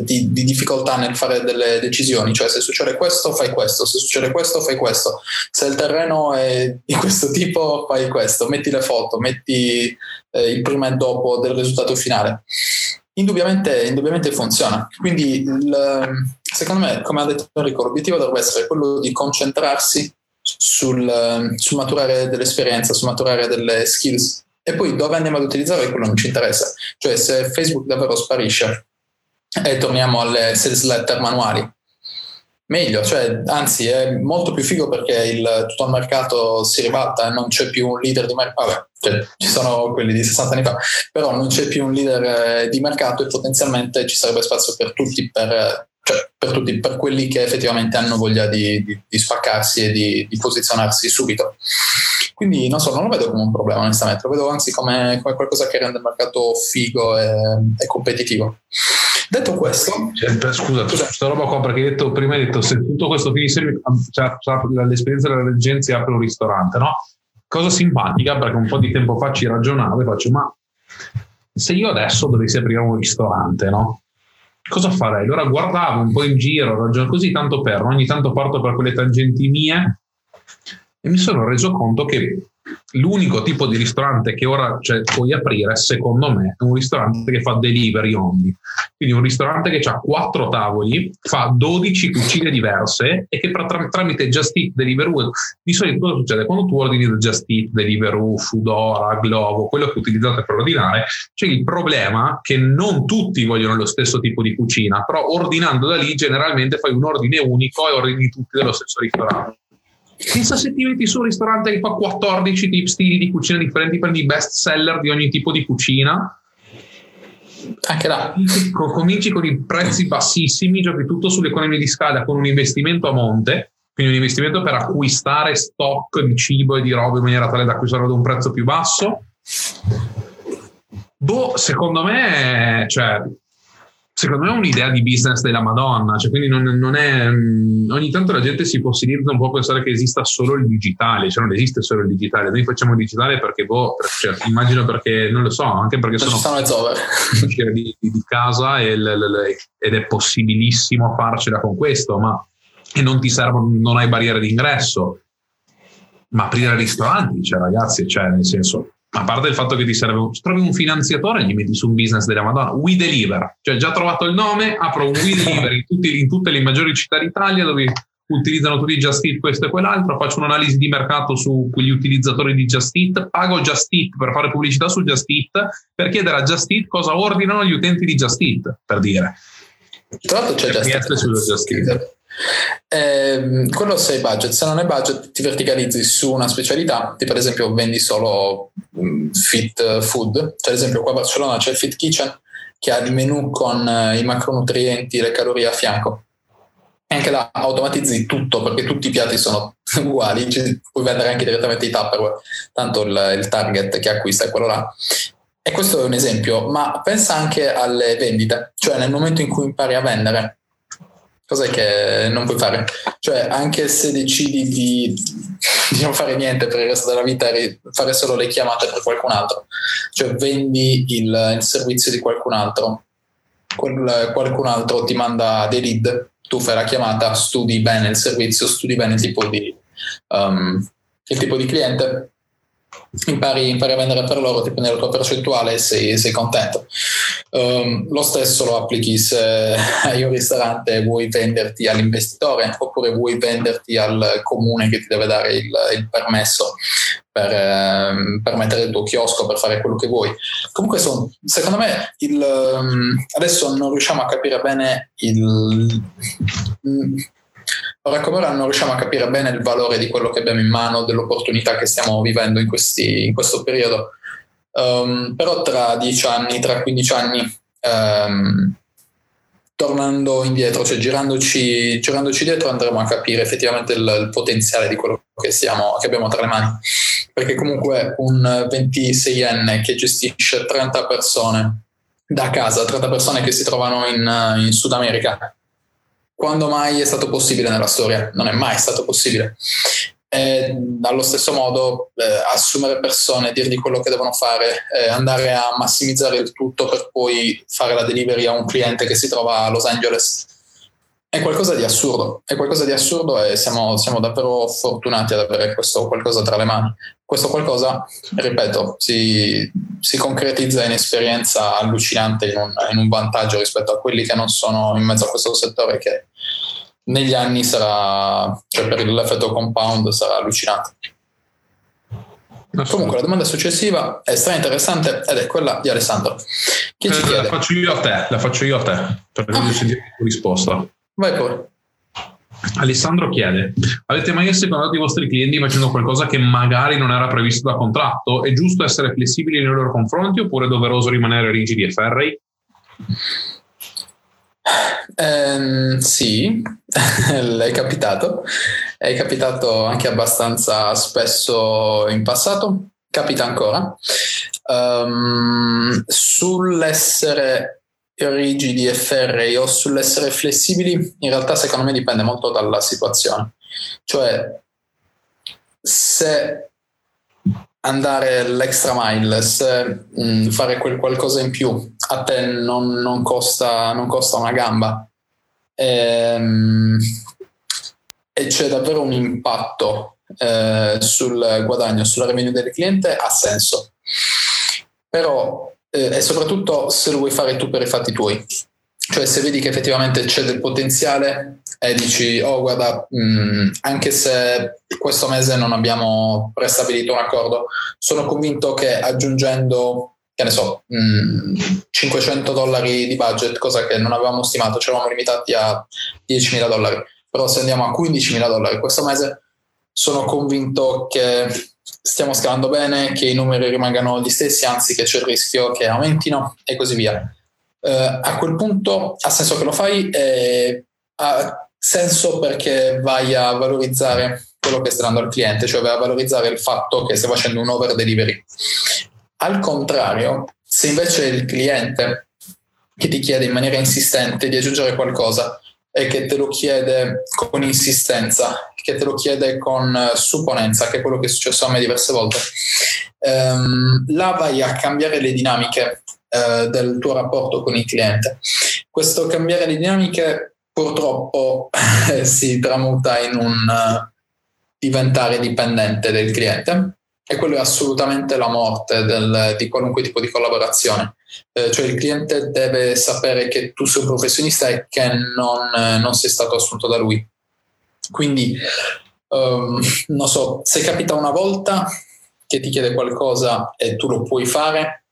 di, di, difficoltà nel fare delle decisioni, cioè se succede questo fai questo, se succede questo fai questo, se il terreno è di questo tipo fai questo, metti le foto, metti eh, il prima e dopo del risultato finale. Indubbiamente, indubbiamente funziona. Quindi, il, secondo me, come ha detto Enrico, l'obiettivo dovrebbe essere quello di concentrarsi sul, sul maturare dell'esperienza, sul maturare delle skills e poi dove andiamo ad utilizzare quello non ci interessa. Cioè se Facebook davvero sparisce e torniamo alle sales letter manuali, meglio, cioè, anzi è molto più figo perché il, tutto il mercato si ribatta e non c'è più un leader di mercato, cioè, ci sono quelli di 60 anni fa, però non c'è più un leader eh, di mercato e potenzialmente ci sarebbe spazio per tutti, per, cioè, per, tutti, per quelli che effettivamente hanno voglia di, di, di spaccarsi e di, di posizionarsi subito. Quindi non so, non lo vedo come un problema onestamente, lo vedo anzi come, come qualcosa che rende il mercato figo e, e competitivo. Detto questo, cioè, scusa, questa roba qua perché hai detto, prima hai detto se tutto questo finisse, cioè, l'esperienza della reggenza apre un ristorante, no? Cosa simpatica perché un po' di tempo fa ci ragionavo e faccio, ma se io adesso dovessi aprire un ristorante, no? Cosa farei? Allora guardavo un po' in giro, ragiono così tanto per, ogni tanto parto per quelle tangenti mie e mi sono reso conto che l'unico tipo di ristorante che ora cioè, puoi aprire, secondo me, è un ristorante che fa delivery only. Quindi un ristorante che ha quattro tavoli, fa 12 cucine diverse e che tra, tramite Just Eat, Deliveroo, di solito cosa succede? Quando tu ordini da Just Eat, Deliveroo, Foodora, Glovo, quello che utilizzate per ordinare, c'è il problema che non tutti vogliono lo stesso tipo di cucina, però ordinando da lì generalmente fai un ordine unico e ordini tutti dello stesso ristorante. Pensa se ti metti su un ristorante che fa 14 tip stili di cucina differenti, prendi i best seller di ogni tipo di cucina. Anche là. Cominci con i prezzi bassissimi, giochi tutto sull'economia di scala con un investimento a monte, quindi un investimento per acquistare stock di cibo e di roba in maniera tale da acquistarlo ad un prezzo più basso. Boh, secondo me, cioè, secondo me è un'idea di business della Madonna, cioè quindi non, non è, mm, ogni tanto la gente si fossilizza un po' pensare che esista solo il digitale, cioè non esiste solo il digitale, noi facciamo il digitale perché, boh, cioè, immagino perché, non lo so, anche perché non sono di, di casa e ed è possibilissimo farcela con questo, ma e non ti servono, non hai barriere d'ingresso, ma aprire ristoranti, cioè ragazzi, cioè nel senso a parte il fatto che ti serve, trovi un finanziatore e gli metti su un business della Madonna, We Deliver, cioè già trovato il nome, apro un We Deliver in, tutti, in tutte le maggiori città d'Italia dove utilizzano tutti Just Eat questo e quell'altro, faccio un'analisi di mercato su quegli utilizzatori di Just Eat, pago Just Eat per fare pubblicità su Just Eat, per chiedere a Just Eat cosa ordinano gli utenti di Just Eat, per dire. Tra l'altro c'è Just Eat. Just Eat. Eh, quello se hai budget, se non hai budget ti verticalizzi su una specialità, tipo ad esempio vendi solo um, fit food, cioè ad esempio qua a Barcellona c'è il fit kitchen che ha il menu con uh, i macronutrienti, le calorie a fianco. E anche là automatizzi tutto perché tutti i piatti sono uguali, cioè, puoi vendere anche direttamente i Tupperware, tanto il, il target che acquista è quello là. E questo è un esempio, ma pensa anche alle vendite, cioè nel momento in cui impari a vendere, Cos'è che non puoi fare? Cioè, anche se decidi di, di, non fare niente per il resto della vita fare solo le chiamate per qualcun altro, cioè vendi il, il servizio di qualcun altro, Quel, qualcun altro ti manda dei lead, tu fai la chiamata, studi bene il servizio, studi bene il tipo di, um, il tipo di cliente impari, impari, a vendere per loro, ti prendi la tua percentuale e sei, sei contento. Um, lo stesso lo applichi se hai un ristorante e vuoi venderti all'investitore oppure vuoi venderti al comune che ti deve dare il, il permesso per, eh, per, mettere il tuo chiosco, per fare quello che vuoi. Comunque, son, secondo me, il, um, adesso non riusciamo a capire bene il Ora come ora non riusciamo a capire bene il valore di quello che abbiamo in mano, dell'opportunità che stiamo vivendo in, questi, in questo periodo. Um, però tra 10 anni, tra 15 anni, um, tornando indietro, cioè girandoci, girandoci, dietro, andremo a capire effettivamente il, il potenziale di quello che, siamo, che, abbiamo tra le mani. Perché comunque un 26enne che gestisce 30 persone da casa, 30 persone che si trovano in, in Sud America, quando mai è stato possibile nella storia? Non è mai stato possibile. E, allo stesso modo, eh, assumere persone, dirgli quello che devono fare, eh, andare a massimizzare il tutto per poi fare la delivery a un cliente che si trova a Los Angeles è qualcosa di assurdo, è qualcosa di assurdo e siamo, siamo, davvero fortunati ad avere questo qualcosa tra le mani. Questo qualcosa, ripeto, si, si concretizza in esperienza allucinante, in un, in un, vantaggio rispetto a quelli che non sono in mezzo a questo settore che negli anni sarà, cioè per l'effetto compound sarà allucinante. Comunque la domanda successiva è stra interessante ed è quella di Alessandro. Chi ci eh, La faccio io a te, la faccio io a te, per ah. sentire la risposta. Vai pure. Alessandro chiede: Avete mai assecondato i vostri clienti facendo qualcosa che magari non era previsto da contratto? È giusto essere flessibili nei loro confronti oppure è doveroso rimanere rigidi e ferrei? Um, sì, è capitato. È capitato anche abbastanza spesso in passato. Capita ancora. Um, sull'essere rigidi e ferrei o sull'essere flessibili, in realtà secondo me dipende molto dalla situazione. Cioè, se andare l'extra mile, se mh, fare quel qualcosa in più a te non, non, costa, non costa, una gamba e, ehm, e c'è davvero un impatto eh, sul guadagno, sulla revenue del cliente, ha senso. Però, eh, e soprattutto se lo vuoi fare tu per i fatti tuoi, cioè se vedi che effettivamente c'è del potenziale e dici, oh guarda, mh, mm, anche se questo mese non abbiamo prestabilito un accordo, sono convinto che aggiungendo, che ne so, mh, mm, 500 dollari di budget, cosa che non avevamo stimato, ci eravamo limitati a 10.000 dollari, però se andiamo a 15.000 dollari questo mese, sono convinto che stiamo scalando bene, che i numeri rimangano gli stessi, anzi che c'è il rischio che aumentino e così via. Uh, a quel punto ha senso che lo fai e ha senso perché vai a valorizzare quello che sta dando al cliente, cioè vai a valorizzare il fatto che stai facendo un over delivery. Al contrario, se invece il cliente che ti chiede in maniera insistente di aggiungere qualcosa e che te lo chiede con insistenza, che te lo chiede con supponenza, che è quello che è successo a me diverse volte, ehm, là vai a cambiare le dinamiche eh, del tuo rapporto con il cliente. Questo cambiare le dinamiche purtroppo si tramuta in un uh, diventare dipendente del cliente e quello è assolutamente la morte del, di qualunque tipo di collaborazione. Eh, cioè il cliente deve sapere che tu sei un professionista e che non, eh, non sei stato assunto da lui. Quindi, um, non so, se capita una volta che ti chiede qualcosa e tu lo puoi fare,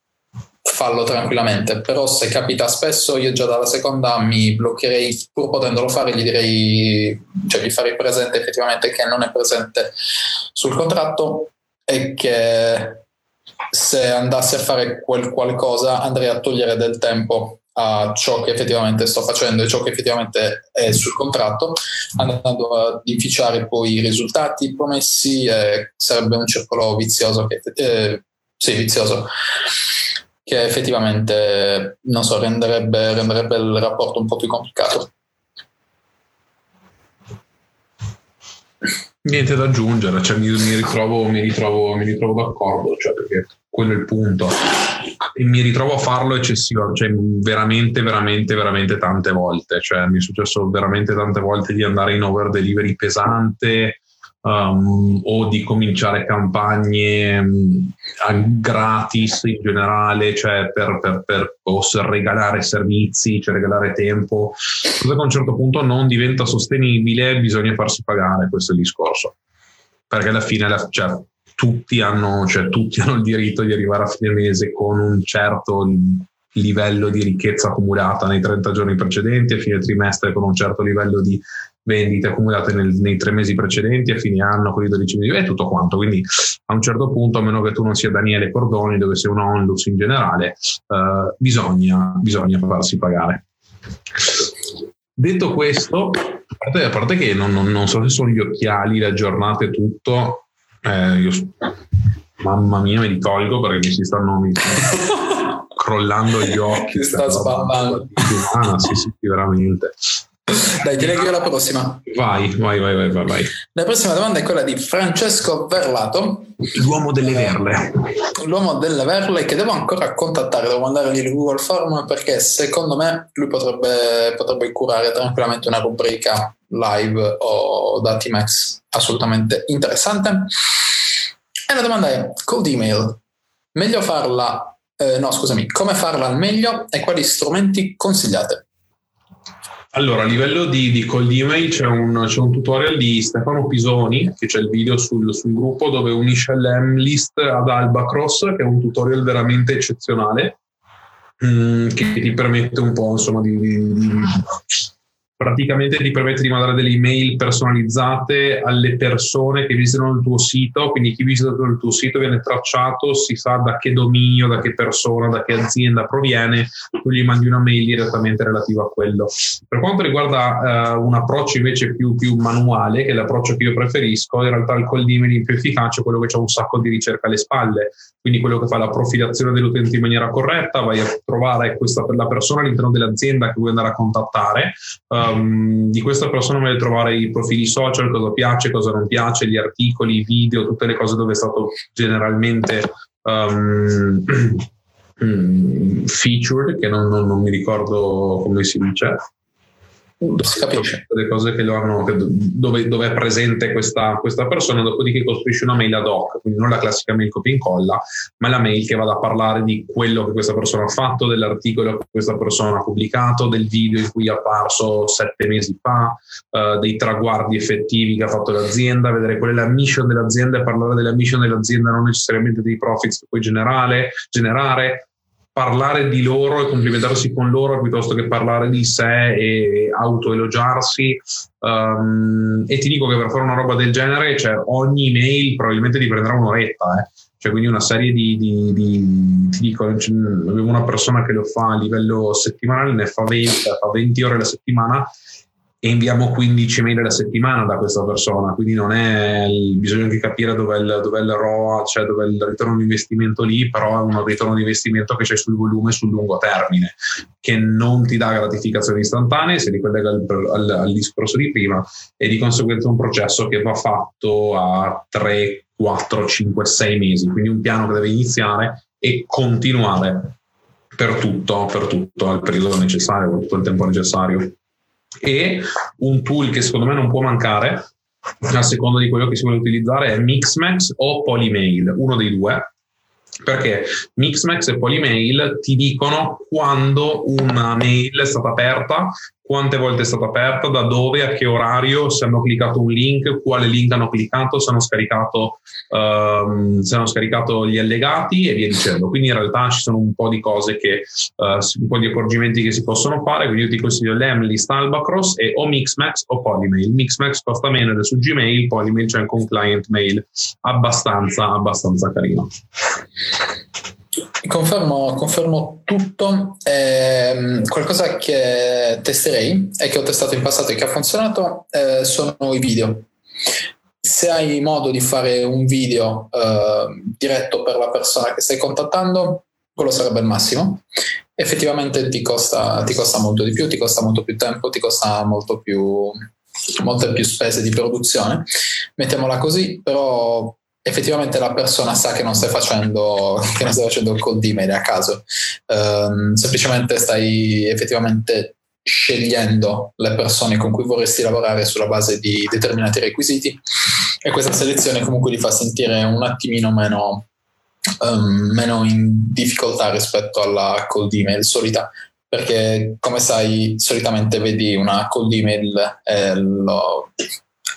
fallo tranquillamente, però se capita spesso io già dalla seconda mi bloccherei, pur potendolo fare, gli direi, cioè gli farei presente effettivamente che non è presente sul contratto e che se andassi a fare quel qualcosa andrei a togliere del tempo a ciò che effettivamente sto facendo e ciò che effettivamente è sul contratto, andando ad inficiare poi i risultati promessi, eh, sarebbe un circolo vizioso che, eh, sì, vizioso che effettivamente, non so, renderebbe, renderebbe il rapporto un po' più complicato. Niente da aggiungere, cioè mi, mi, ritrovo, mi, ritrovo, mi ritrovo d'accordo, cioè perché quello è il punto. E mi ritrovo a farlo eccessivo, cioè veramente, veramente, veramente tante volte. Cioè mi è successo veramente tante volte di andare in over delivery pesante, um, o di cominciare campagne um, gratis in generale, cioè per, per, per regalare servizi, cioè regalare tempo, cosa che a un certo punto non diventa sostenibile, bisogna farsi pagare questo è il discorso. Perché alla fine, cioè, tutti hanno, cioè, tutti hanno il diritto di arrivare a fine mese con un certo livello di ricchezza accumulata nei 30 giorni precedenti, a fine trimestre con un certo livello di vendite accumulate nel, nei tre mesi precedenti, a fine anno con i 12 mesi e tutto quanto. Quindi a un certo punto, a meno che tu non sia Daniele Cordoni, dove sei un onlus in generale, eh, bisogna, bisogna farsi pagare. Detto questo, a parte, a parte che non, non, non, so se sono gli occhiali, la giornata tutto, eh, io, mamma mia, me li tolgo perché mi si stanno, mi crollando gli occhi. Sta sballando. Sì, sì, veramente. Dai, ti leggo io la prossima. Vai, vai, vai, vai, vai. La prossima domanda è quella di Francesco Verlato. L'uomo delle verle. L'uomo delle verle che devo ancora contattare, devo mandargli il Google Form perché secondo me lui potrebbe, potrebbe curare tranquillamente una rubrica live o da T-Max assolutamente interessante. E la domanda è, cold email, meglio farla, eh, no scusami, come farla al meglio e quali strumenti consigliate? Allora, a livello di, di cold email c'è un, c'è un, tutorial di Stefano Pisoni, che c'è il video sul, sul gruppo, dove unisce l'Emlist ad Albacross, che è un tutorial veramente eccezionale, mh, mm, che ti permette un po' insomma di, di praticamente ti permette di mandare delle email personalizzate alle persone che visitano il tuo sito, quindi chi visita il tuo sito viene tracciato, si sa da che dominio, da che persona, da che azienda proviene, tu gli mandi una mail direttamente relativa a quello. Per quanto riguarda uh, un approccio invece più, più, manuale, che è l'approccio che io preferisco, in realtà il cold emailing più efficace è quello che ha un sacco di ricerca alle spalle, quindi quello che fa la profilazione dell'utente in maniera corretta, vai a trovare questa la persona all'interno dell'azienda che vuoi andare a contattare. Uh, um, di questa persona voglio trovare i profili social, cosa piace, cosa non piace, gli articoli, i video, tutte le cose dove è stato generalmente um, featured, che non, non, non mi ricordo come si dice si capisce. le cose che lo hanno, dove, dove, è presente questa, questa, persona, dopodiché costruisce una mail ad hoc, quindi non la classica mail copia e incolla, ma la mail che vada a parlare di quello che questa persona ha fatto, dell'articolo che questa persona ha pubblicato, del video in cui è apparso sette mesi fa, uh, dei traguardi effettivi che ha fatto l'azienda, vedere qual è la mission dell'azienda e parlare della mission dell'azienda, non necessariamente dei profits che puoi generare, generare parlare di loro e complimentarsi con loro piuttosto che parlare di sé e autoelogiarsi. Um, e ti dico che per fare una roba del genere, cioè, ogni mail probabilmente ti prenderà un'oretta. Eh. Cioè, quindi una serie di, di, di ti dico, avevo una persona che lo fa a livello settimanale, ne fa 20, fa 20 ore alla settimana e inviamo 15 mail alla settimana da questa persona, quindi non è il, bisogna anche capire dov'è il, dov'è il ROA, cioè dov'è il ritorno di investimento lì, però è un ritorno di investimento che c'è sul volume sul lungo termine, che non ti dà gratificazioni istantanee, si ricollega al, al, al discorso di prima e di conseguenza un processo che va fatto a 3, 4, 5, 6 mesi, quindi un piano che deve iniziare e continuare per tutto, per tutto il periodo necessario, per tutto il tempo necessario e un tool che secondo me non può mancare a seconda di quello che si vuole utilizzare è Mixmax o Polymail, uno dei due. Perché Mixmax e Polymail ti dicono quando una mail è stata aperta quante volte è stata aperta, da dove, a che orario, se hanno cliccato un link, quale link hanno cliccato, se hanno scaricato, um, se hanno scaricato gli allegati? E via dicendo. Quindi in realtà ci sono un po' di cose che, uh, un po' di accorgimenti che si possono fare, quindi io ti consiglio l'Emlist Albacross e o Mixmax o Polymail. Mixmax costa meno ed è su Gmail, Polymail c'è anche un client mail abbastanza, abbastanza carino. Confermo, confermo tutto. Eh, qualcosa che testerei e che ho testato in passato e che ha funzionato eh, sono i video. Se hai modo di fare un video eh, diretto per la persona che stai contattando, quello sarebbe il massimo. Effettivamente ti costa, ti costa molto di più, ti costa molto più tempo, ti costa molto più, molte più spese di produzione. Mettiamola così, però effettivamente la persona sa che non stai facendo, non stai facendo il cold email a caso, um, semplicemente stai effettivamente scegliendo le persone con cui vorresti lavorare sulla base di determinati requisiti. E questa selezione comunque li fa sentire un attimino meno, um, meno in difficoltà rispetto alla cold email solita. Perché come sai solitamente vedi una cold email e lo,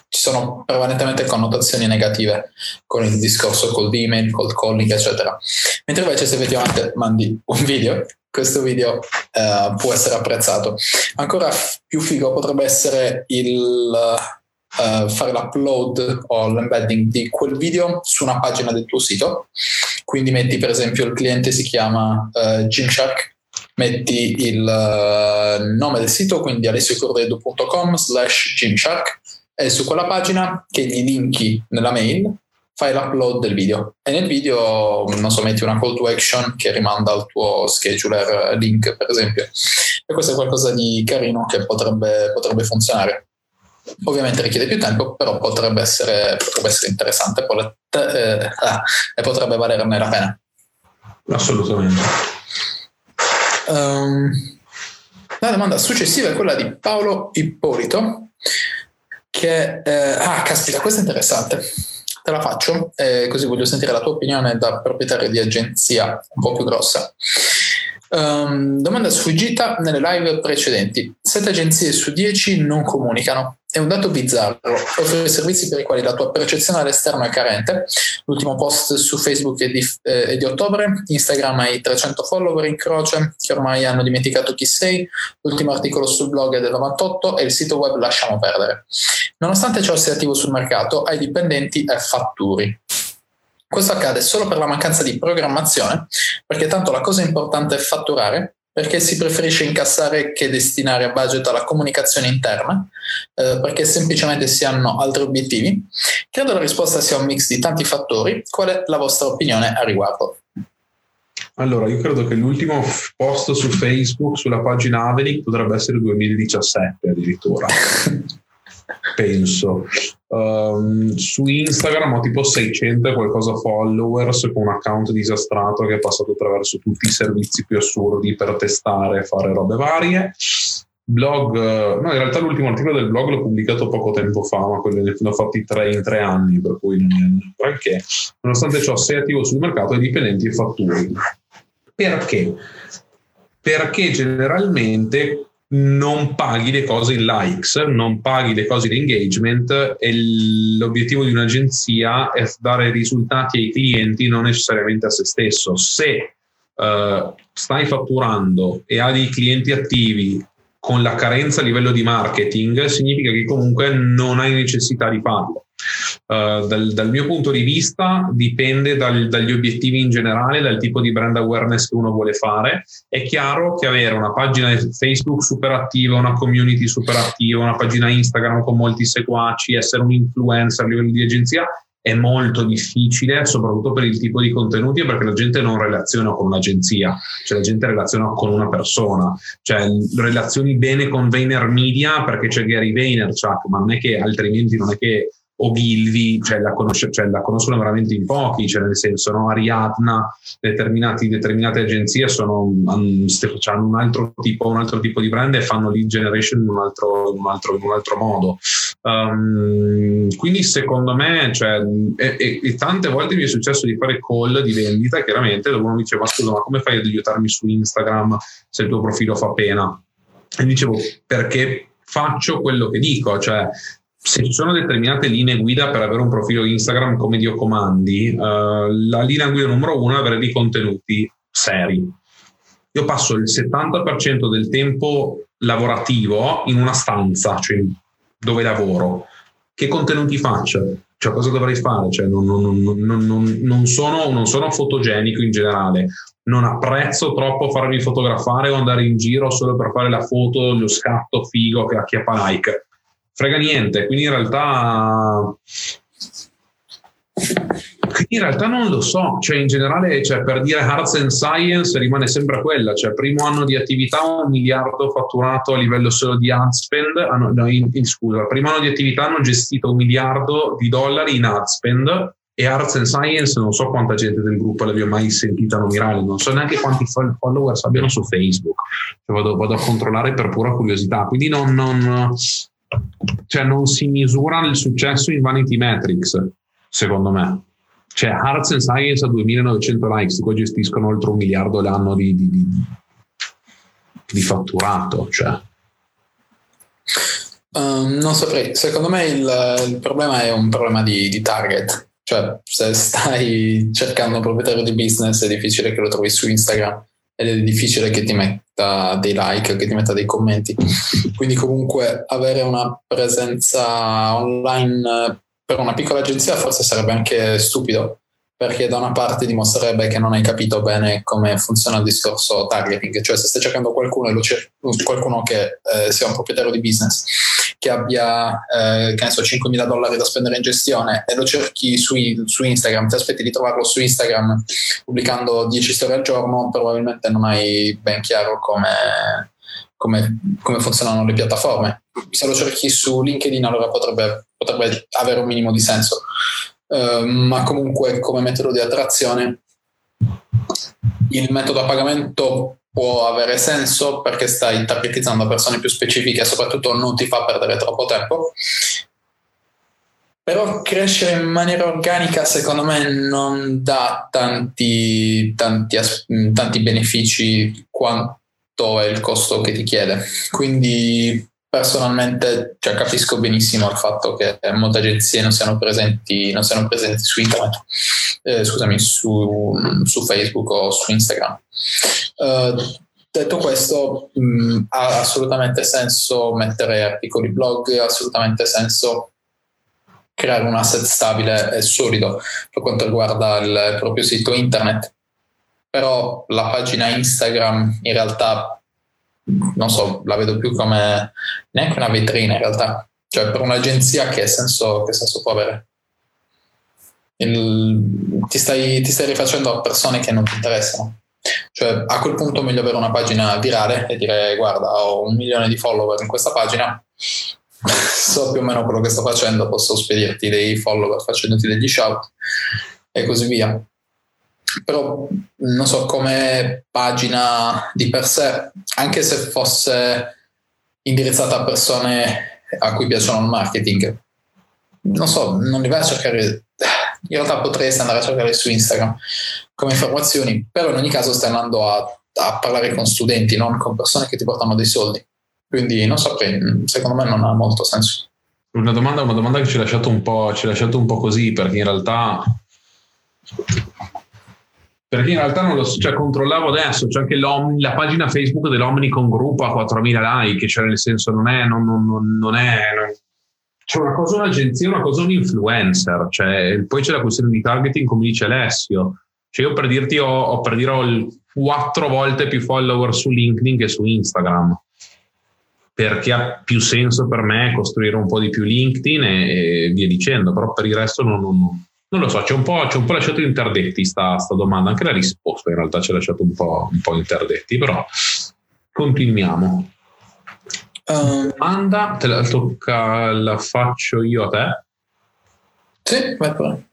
ci sono prevalentemente connotazioni negative con il discorso cold email, cold calling, eccetera. Mentre invece se effettivamente mandi un video, questo video uh, può essere apprezzato. Ancora più figo potrebbe essere il uh, fare l'upload o l'embedding di quel video su una pagina del tuo sito. Quindi metti per esempio il cliente si chiama uh, Gymshark metti il nome del sito, quindi alessiocorredo.com slash Gymshark e su quella pagina che gli linki nella mail fai l'upload del video. E nel video non so metti una call to action che rimanda al tuo scheduler link per esempio. E questo è qualcosa di carino che potrebbe, potrebbe funzionare. Ovviamente richiede più tempo però potrebbe essere, potrebbe essere interessante eh, ah, e potrebbe valerne la pena. Assolutamente. Um, la domanda successiva è quella di Paolo Ippolito che... Eh, ah, caspita, questa è interessante. Te la faccio, eh, così voglio sentire la tua opinione da proprietario di agenzia un po' più grossa. Um, domanda sfuggita nelle live precedenti. Sette agenzie su 10 non comunicano. È un dato bizzarro. Offre servizi per i quali la tua percezione all'esterno è carente. L'ultimo post su Facebook è di, eh, è di ottobre. Instagram hai 300 follower in croce che ormai hanno dimenticato chi sei. L'ultimo articolo sul blog è del 98 e il sito web lasciamo perdere. Nonostante ciò sia attivo sul mercato, hai dipendenti e fatturi. Questo accade solo per la mancanza di programmazione, perché tanto la cosa importante è fatturare, perché si preferisce incassare che destinare a budget alla comunicazione interna, eh, perché semplicemente si hanno altri obiettivi. Credo la risposta sia un mix di tanti fattori. Qual è la vostra opinione a riguardo? Allora, io credo che l'ultimo post su Facebook sulla pagina Avenic potrebbe essere 2017 addirittura. Penso. Um, su Instagram ho tipo 600 e qualcosa followers con un account disastrato che è passato attraverso tutti i servizi più assurdi per testare e fare robe varie blog, no, in realtà l'ultimo articolo del blog l'ho pubblicato poco tempo fa, ma quelli ne ho fatti tre in tre anni, per cui non è granché. Nonostante ciò, sei attivo sul mercato e dipendenti e fatturi. Perché? Perché generalmente non paghi le cose in likes, non paghi le cose in engagement e l'obiettivo di un'agenzia è dare risultati ai clienti, non necessariamente a se stesso. Se uh, stai fatturando e hai dei clienti attivi con la carenza a livello di marketing significa che comunque non hai necessità di farlo. Uh, dal, dal, mio punto di vista dipende dal, dagli obiettivi in generale, dal tipo di brand awareness che uno vuole fare. È chiaro che avere una pagina Facebook super attiva, una community super attiva, una pagina Instagram con molti seguaci, essere un influencer a livello di agenzia è molto difficile, soprattutto per il tipo di contenuti, perché la gente non relaziona con un'agenzia, cioè la gente relaziona con una persona, cioè relazioni bene con Vayner Media perché c'è Gary Vaynerchuk, ma non è che altrimenti non è che Ogilvy, cioè la, conosce, cioè la, conoscono veramente in pochi, cioè nel senso, no? Ariadna, determinate agenzie sono, hanno un altro, tipo, un altro tipo di brand e fanno lead generation in un altro, in un altro, in un altro modo. Um, quindi secondo me, cioè, e, e, e, tante volte mi è successo di fare call di vendita, chiaramente, dove uno diceva, scusa, ma come fai ad aiutarmi su Instagram se il tuo profilo fa pena? E dicevo, perché faccio quello che dico, cioè se ci sono determinate linee guida per avere un profilo Instagram come Dio comandi, uh, la linea guida numero uno è avere dei contenuti seri. Io passo il 70% del tempo lavorativo in una stanza, cioè dove lavoro. Che contenuti faccio? Cioè, cosa dovrei fare? Cioè, non, non, non, non, sono, non sono fotogenico in generale, non apprezzo troppo farmi fotografare o andare in giro solo per fare la foto, lo scatto figo che acchiappa like frega niente, quindi in realtà in realtà non lo so, cioè in generale cioè, per dire Arts and Science rimane sempre quella, cioè primo anno di attività un miliardo fatturato a livello solo di ad spend, hanno, no, in, in, scusa, primo anno di attività hanno gestito un miliardo di dollari in ad spend. E Arts and Science non so quanta gente del gruppo l'abbia mai sentita nominare, non so neanche quanti followers abbiano su Facebook, cioè, vado, vado, a controllare per pura curiosità, quindi non, non cioè non si misura il successo in vanity metrics, secondo me. Cioè, Arts and Science a 2900 likes, poi gestiscono oltre un miliardo l'anno di, di, di, di fatturato. Cioè. Um, non saprei, secondo me il, il, problema è un problema di, di target. Cioè, se stai cercando un proprietario di business è difficile che lo trovi su Instagram ed è difficile che ti metta dei like, che ti metta dei commenti. Quindi comunque avere una presenza online per una piccola agenzia forse sarebbe anche stupido perché da una parte dimostrerebbe che non hai capito bene come funziona il discorso targeting, cioè se stai cercando qualcuno, qualcuno che eh, sia un proprietario di business, che abbia eh, che ne so, 5.000 dollari da spendere in gestione e lo cerchi su, su, Instagram, ti aspetti di trovarlo su Instagram pubblicando 10 storie al giorno, probabilmente non hai ben chiaro come, come, come funzionano le piattaforme. Se lo cerchi su LinkedIn allora potrebbe, potrebbe avere un minimo di senso Ehm, ma comunque come metodo di attrazione il metodo a pagamento può avere senso perché stai targetizzando persone più specifiche e soprattutto non ti fa perdere troppo tempo. Però crescere in maniera organica secondo me non dà tanti, tanti, tanti benefici quanto è il costo che ti chiede. Quindi personalmente cioè, capisco benissimo il fatto che molte agenzie non siano presenti, non siano presenti su internet, eh, scusami, su, su, Facebook o su Instagram. Uh, detto questo, mh, mm, ha assolutamente senso mettere articoli blog, ha assolutamente senso creare un asset stabile e solido per quanto riguarda il proprio sito internet. Però la pagina Instagram in realtà non so, la vedo più come neanche una vetrina in realtà, cioè per un'agenzia che senso, che senso può avere? Il, ti, stai, ti, stai, rifacendo a persone che non ti interessano. Cioè, a quel punto è meglio avere una pagina virale e dire guarda, ho un milione di follower in questa pagina, so più o meno quello che sto facendo, posso spedirti dei follower facendoti degli shout e così via. Però non so come pagina di per sé, anche se fosse indirizzata a persone a cui piacciono il marketing, non so, non li vai a cercare in realtà potresti andare a cercare su Instagram come informazioni, però in ogni caso stai andando a, a parlare con studenti, non con persone che ti portano dei soldi. Quindi non saprei, secondo me non ha molto senso. Una domanda, una domanda che ci ha lasciato lasciato un po' così, perché in realtà perché in realtà non lo so, cioè controllavo adesso, c'è anche la pagina Facebook dell'Omnicon Group a 4.000 like, cioè nel senso non è, non, non, non è, c'è una cosa un'agenzia, una cosa un influencer, cioè, poi c'è la questione di targeting, come dice Alessio. Cioè io per dirti ho, ho per dire quattro volte più follower su LinkedIn che su Instagram perché ha più senso per me costruire un po' di più LinkedIn e, e via dicendo, però per il resto non, non, non lo so, c'è un, po', c'è un po' lasciato interdetti sta, sta, domanda, anche la risposta in realtà ci ha lasciato un po', un po interdetti, però continuiamo. Uh, domanda, te la tocca, la faccio io a te. Sì, vai pure.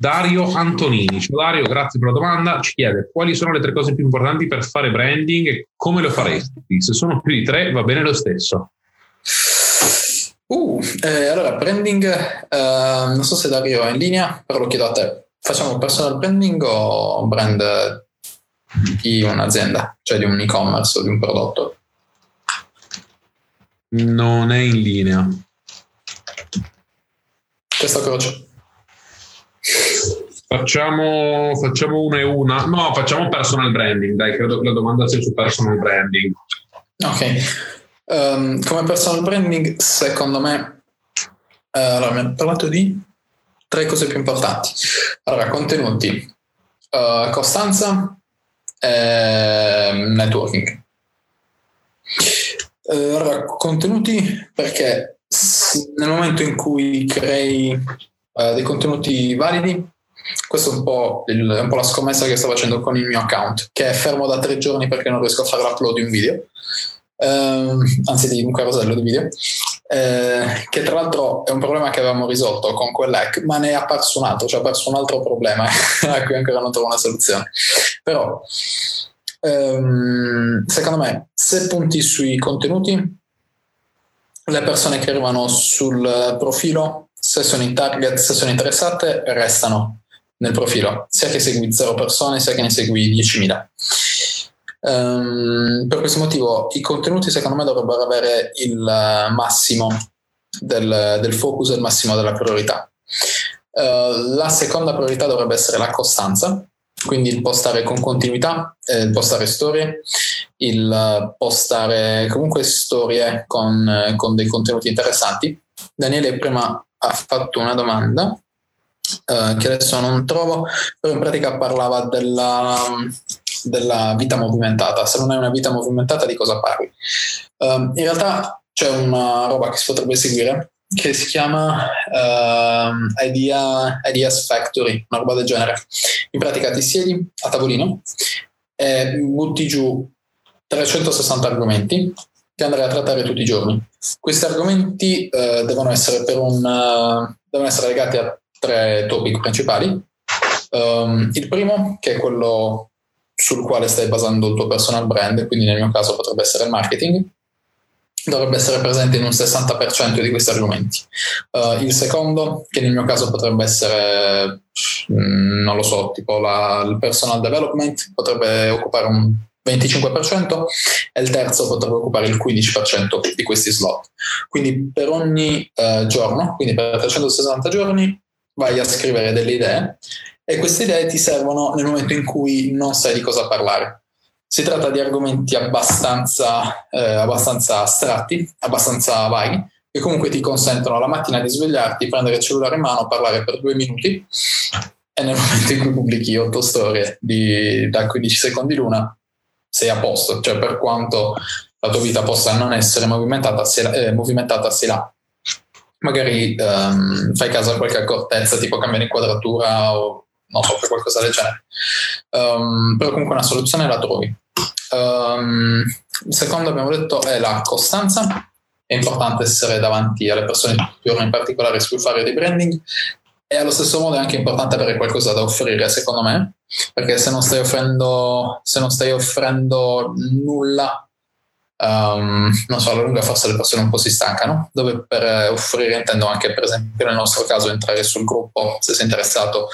Dario Antonini, ciao Dario, grazie per la domanda. Ci chiede quali sono le tre cose più importanti per fare branding e come lo faresti? Se sono più di tre, va bene lo stesso. Uh, eh, allora, branding, eh, non so se Dario è in linea, però lo chiedo a te. Facciamo personal branding o brand di un'azienda, cioè di un e-commerce o di un prodotto? Non è in linea. Questo croce. Facciamo, facciamo una e una. No, facciamo personal branding. Dai, credo che la domanda sia su personal branding. Ok. Um, come personal branding, secondo me, uh, allora, hanno parlato di tre cose più importanti. Allora, contenuti, uh, costanza e networking. Uh, allora, contenuti perché nel momento in cui crei uh, dei contenuti validi, questa è un, po il, un po' la scommessa che sto facendo con il mio account, che è fermo da tre giorni perché non riesco a fare l'upload di un video. Uh, anzi di un carosello di video, eh, che tra l'altro è un problema che avevamo risolto con quell'hack, ma ne è apparso un altro, cioè è apparso un altro problema a cui ancora non trovo una soluzione. Però ehm, secondo me se punti sui contenuti le persone che arrivano sul profilo se sono in target se sono interessate restano nel profilo. Sia che segui 0 persone sia che ne segui 10.000 um, per questo motivo i contenuti secondo me dovrebbero avere il massimo del, del focus e il massimo della priorità uh, la seconda priorità dovrebbe essere la costanza quindi il postare con continuità, eh, il postare storie, il postare comunque storie con, con, dei contenuti interessanti. Daniele prima ha fatto una domanda eh, che adesso non trovo, però in pratica parlava della, della, vita movimentata. Se non hai una vita movimentata di cosa parli? Uh, in realtà c'è una roba che si potrebbe seguire che si chiama uh, Idea, Ideas Factory, una roba del genere. In pratica ti siedi a tavolino e butti giù 360 argomenti che andrai a trattare tutti i giorni. Questi argomenti uh, devono, essere un, uh, devono essere legati a tre topic principali. Um, il primo, che è quello sul quale stai basando il tuo personal brand, quindi nel mio caso potrebbe essere il marketing dovrebbe essere presente in un 60% di questi argomenti. Uh, il secondo, che nel mio caso potrebbe essere, mm, non lo so, tipo la, il personal development, potrebbe occupare un 25% e il terzo potrebbe occupare il 15% di questi slot. Quindi per ogni uh, giorno, quindi per 360 giorni, vai a scrivere delle idee e queste idee ti servono nel momento in cui non sai di cosa parlare si tratta di argomenti abbastanza, eh, abbastanza astratti, abbastanza vaghi, che comunque ti consentono la mattina di svegliarti, prendere il cellulare in mano, parlare per due minuti e nel momento in cui pubblichi otto storie di, da 15 secondi l'una sei a posto, cioè per quanto la tua vita possa non essere movimentata, se la, eh, movimentata se la. Magari um, fai caso a qualche accortezza, tipo cambiare inquadratura o non so, per qualcosa del genere. Um, però comunque una soluzione la trovi. Um, il secondo abbiamo detto è la costanza. È importante essere davanti alle persone più in particolare su cui fare di branding e allo stesso modo è anche importante avere qualcosa da offrire, secondo me, perché se non stai offrendo, non stai offrendo nulla, um, non so, alla lunga forse le persone un po' si stancano, dove per offrire intendo anche, per esempio, nel nostro caso entrare sul gruppo se sei interessato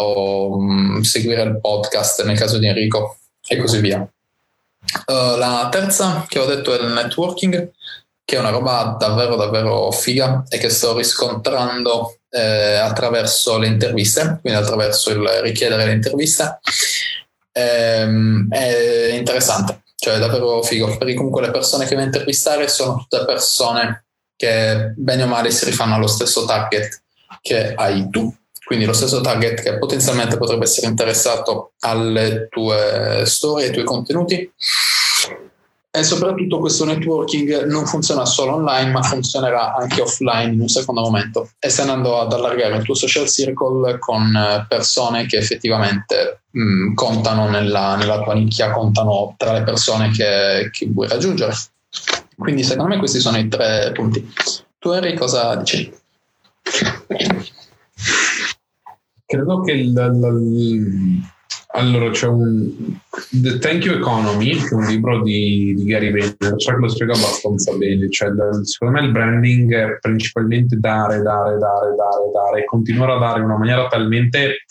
o um, seguire il podcast nel caso di Enrico e così via. Uh, la terza che ho detto è il networking, che è una roba davvero davvero figa e che sto riscontrando eh, attraverso le interviste, quindi attraverso il richiedere le interviste. Ehm, è interessante, cioè è davvero figo, perché comunque le persone che vai intervistare sono tutte persone che bene o male si rifanno allo stesso target che hai tu quindi lo stesso target che potenzialmente potrebbe essere interessato alle tue storie, ai tuoi contenuti. E soprattutto questo networking non funziona solo online, ma funzionerà anche offline in un secondo momento. E stai andando ad allargare il tuo social circle con persone che effettivamente mh, mm, contano nella, nella, tua nicchia, contano tra le persone che, che vuoi raggiungere. Quindi secondo me questi sono i tre punti. Tu Henry cosa dici? credo che il, il, allora c'è un The Thank You Economy, che è un libro di, di Gary Vaynerchuk, cioè lo spiega abbastanza bene. Cioè, secondo me il branding è principalmente dare, dare, dare, dare, dare e continuare a dare in una maniera talmente,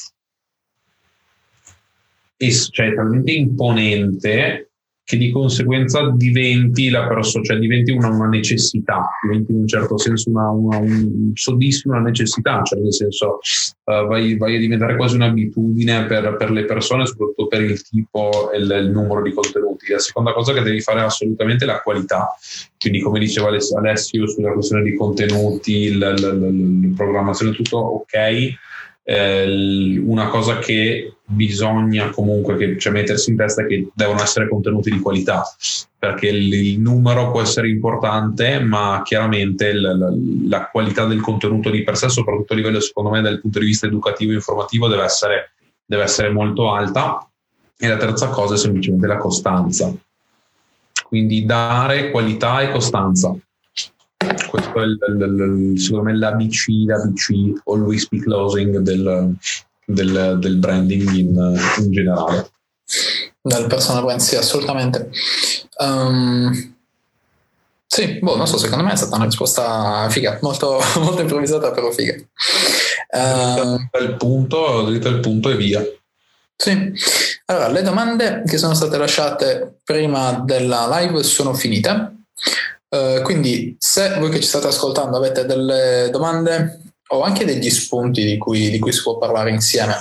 cioè, talmente imponente che di conseguenza diventi la persona, cioè diventi una, una, necessità, diventi in un certo senso una, una un, soddisfi una necessità, cioè nel senso uh, vai, vai, a diventare quasi un'abitudine per, per, le persone, soprattutto per il tipo e il, il, numero di contenuti. La seconda cosa che devi fare è assolutamente la qualità, quindi come diceva Alessio sulla questione di contenuti, la programmazione, tutto ok eh, una cosa che bisogna comunque che, cioè, mettersi in testa è che devono essere contenuti di qualità, perché il, il numero può essere importante, ma chiaramente il, la, la, qualità del contenuto di per sé, soprattutto a livello secondo me dal punto di vista educativo e informativo, deve essere, deve essere molto alta. E la terza cosa è semplicemente la costanza. Quindi dare qualità e costanza questo è il, il, il, secondo me l'ABC, l'ABC, always be closing del, del, del branding in, in, generale. Dal personal brand, sì, assolutamente. Um, sì, boh, non so, secondo me è stata una risposta figa, molto, molto improvvisata, però figa. Uh, il punto, dritto al punto e via. Sì, allora le domande che sono state lasciate prima della live sono finite. Uh, quindi se voi che ci state ascoltando avete delle domande o anche degli spunti di cui, di cui si può parlare insieme,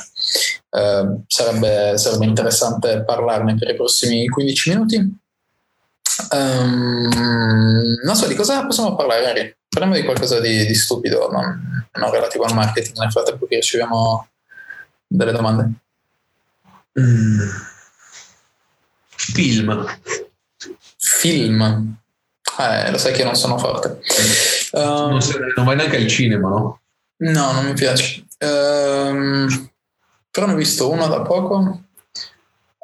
uh, sarebbe, sarebbe, interessante parlarne per i prossimi 15 minuti. Um, non so di cosa possiamo parlare, Harry. Parliamo di qualcosa di, di stupido, non, non, relativo al marketing, nel frattempo che riceviamo delle domande. Mm. Film. Film. Eh, lo sai che non sono forte. Um, non, sei, non, vai neanche al cinema, no? No, non mi piace. Um, però ne ho visto uno da poco.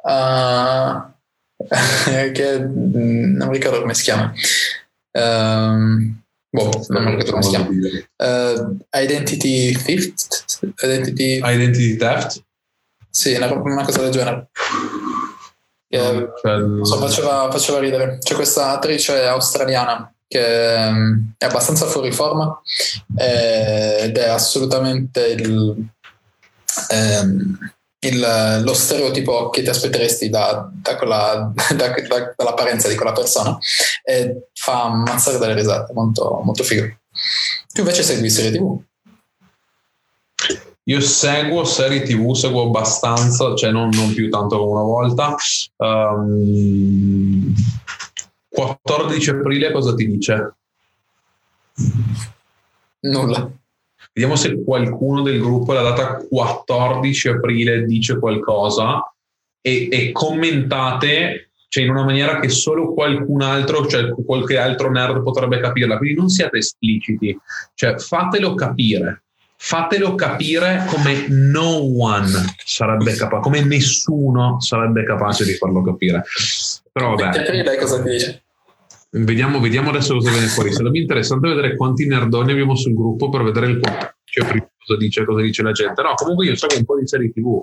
Uh, che mm, non mi ricordo come si chiama. Um, boh, non mi ricordo come si chiama. Uh, Identity Theft? Identity... Identity Theft? Sì, una, una cosa del genere che cioè, so, faceva, faceva, ridere. C'è questa attrice australiana che mm, è abbastanza fuori forma eh, ed è assolutamente il, ehm, il, lo stereotipo che ti aspetteresti da, da quella, da, dall'apparenza di quella persona e fa ammazzare delle risate, molto, molto figo. Tu invece segui serie tv? Io seguo serie TV, seguo abbastanza, cioè non, non più tanto come una volta. Um, 14 aprile cosa ti dice? Nulla. Vediamo se qualcuno del gruppo la data 14 aprile dice qualcosa e, e commentate cioè in una maniera che solo qualcun altro, cioè qualche altro nerd potrebbe capirla. Quindi non siate espliciti, cioè fatelo capire fatelo capire come no one sarebbe capace, come nessuno sarebbe capace di farlo capire. Però vabbè. lei cosa dice? Vediamo, vediamo, adesso cosa viene fuori. Sarebbe interessante vedere quanti nerdoni abbiamo sul gruppo per vedere il cioè, cosa dice, cosa dice la gente. No, comunque io so che un po' di serie TV.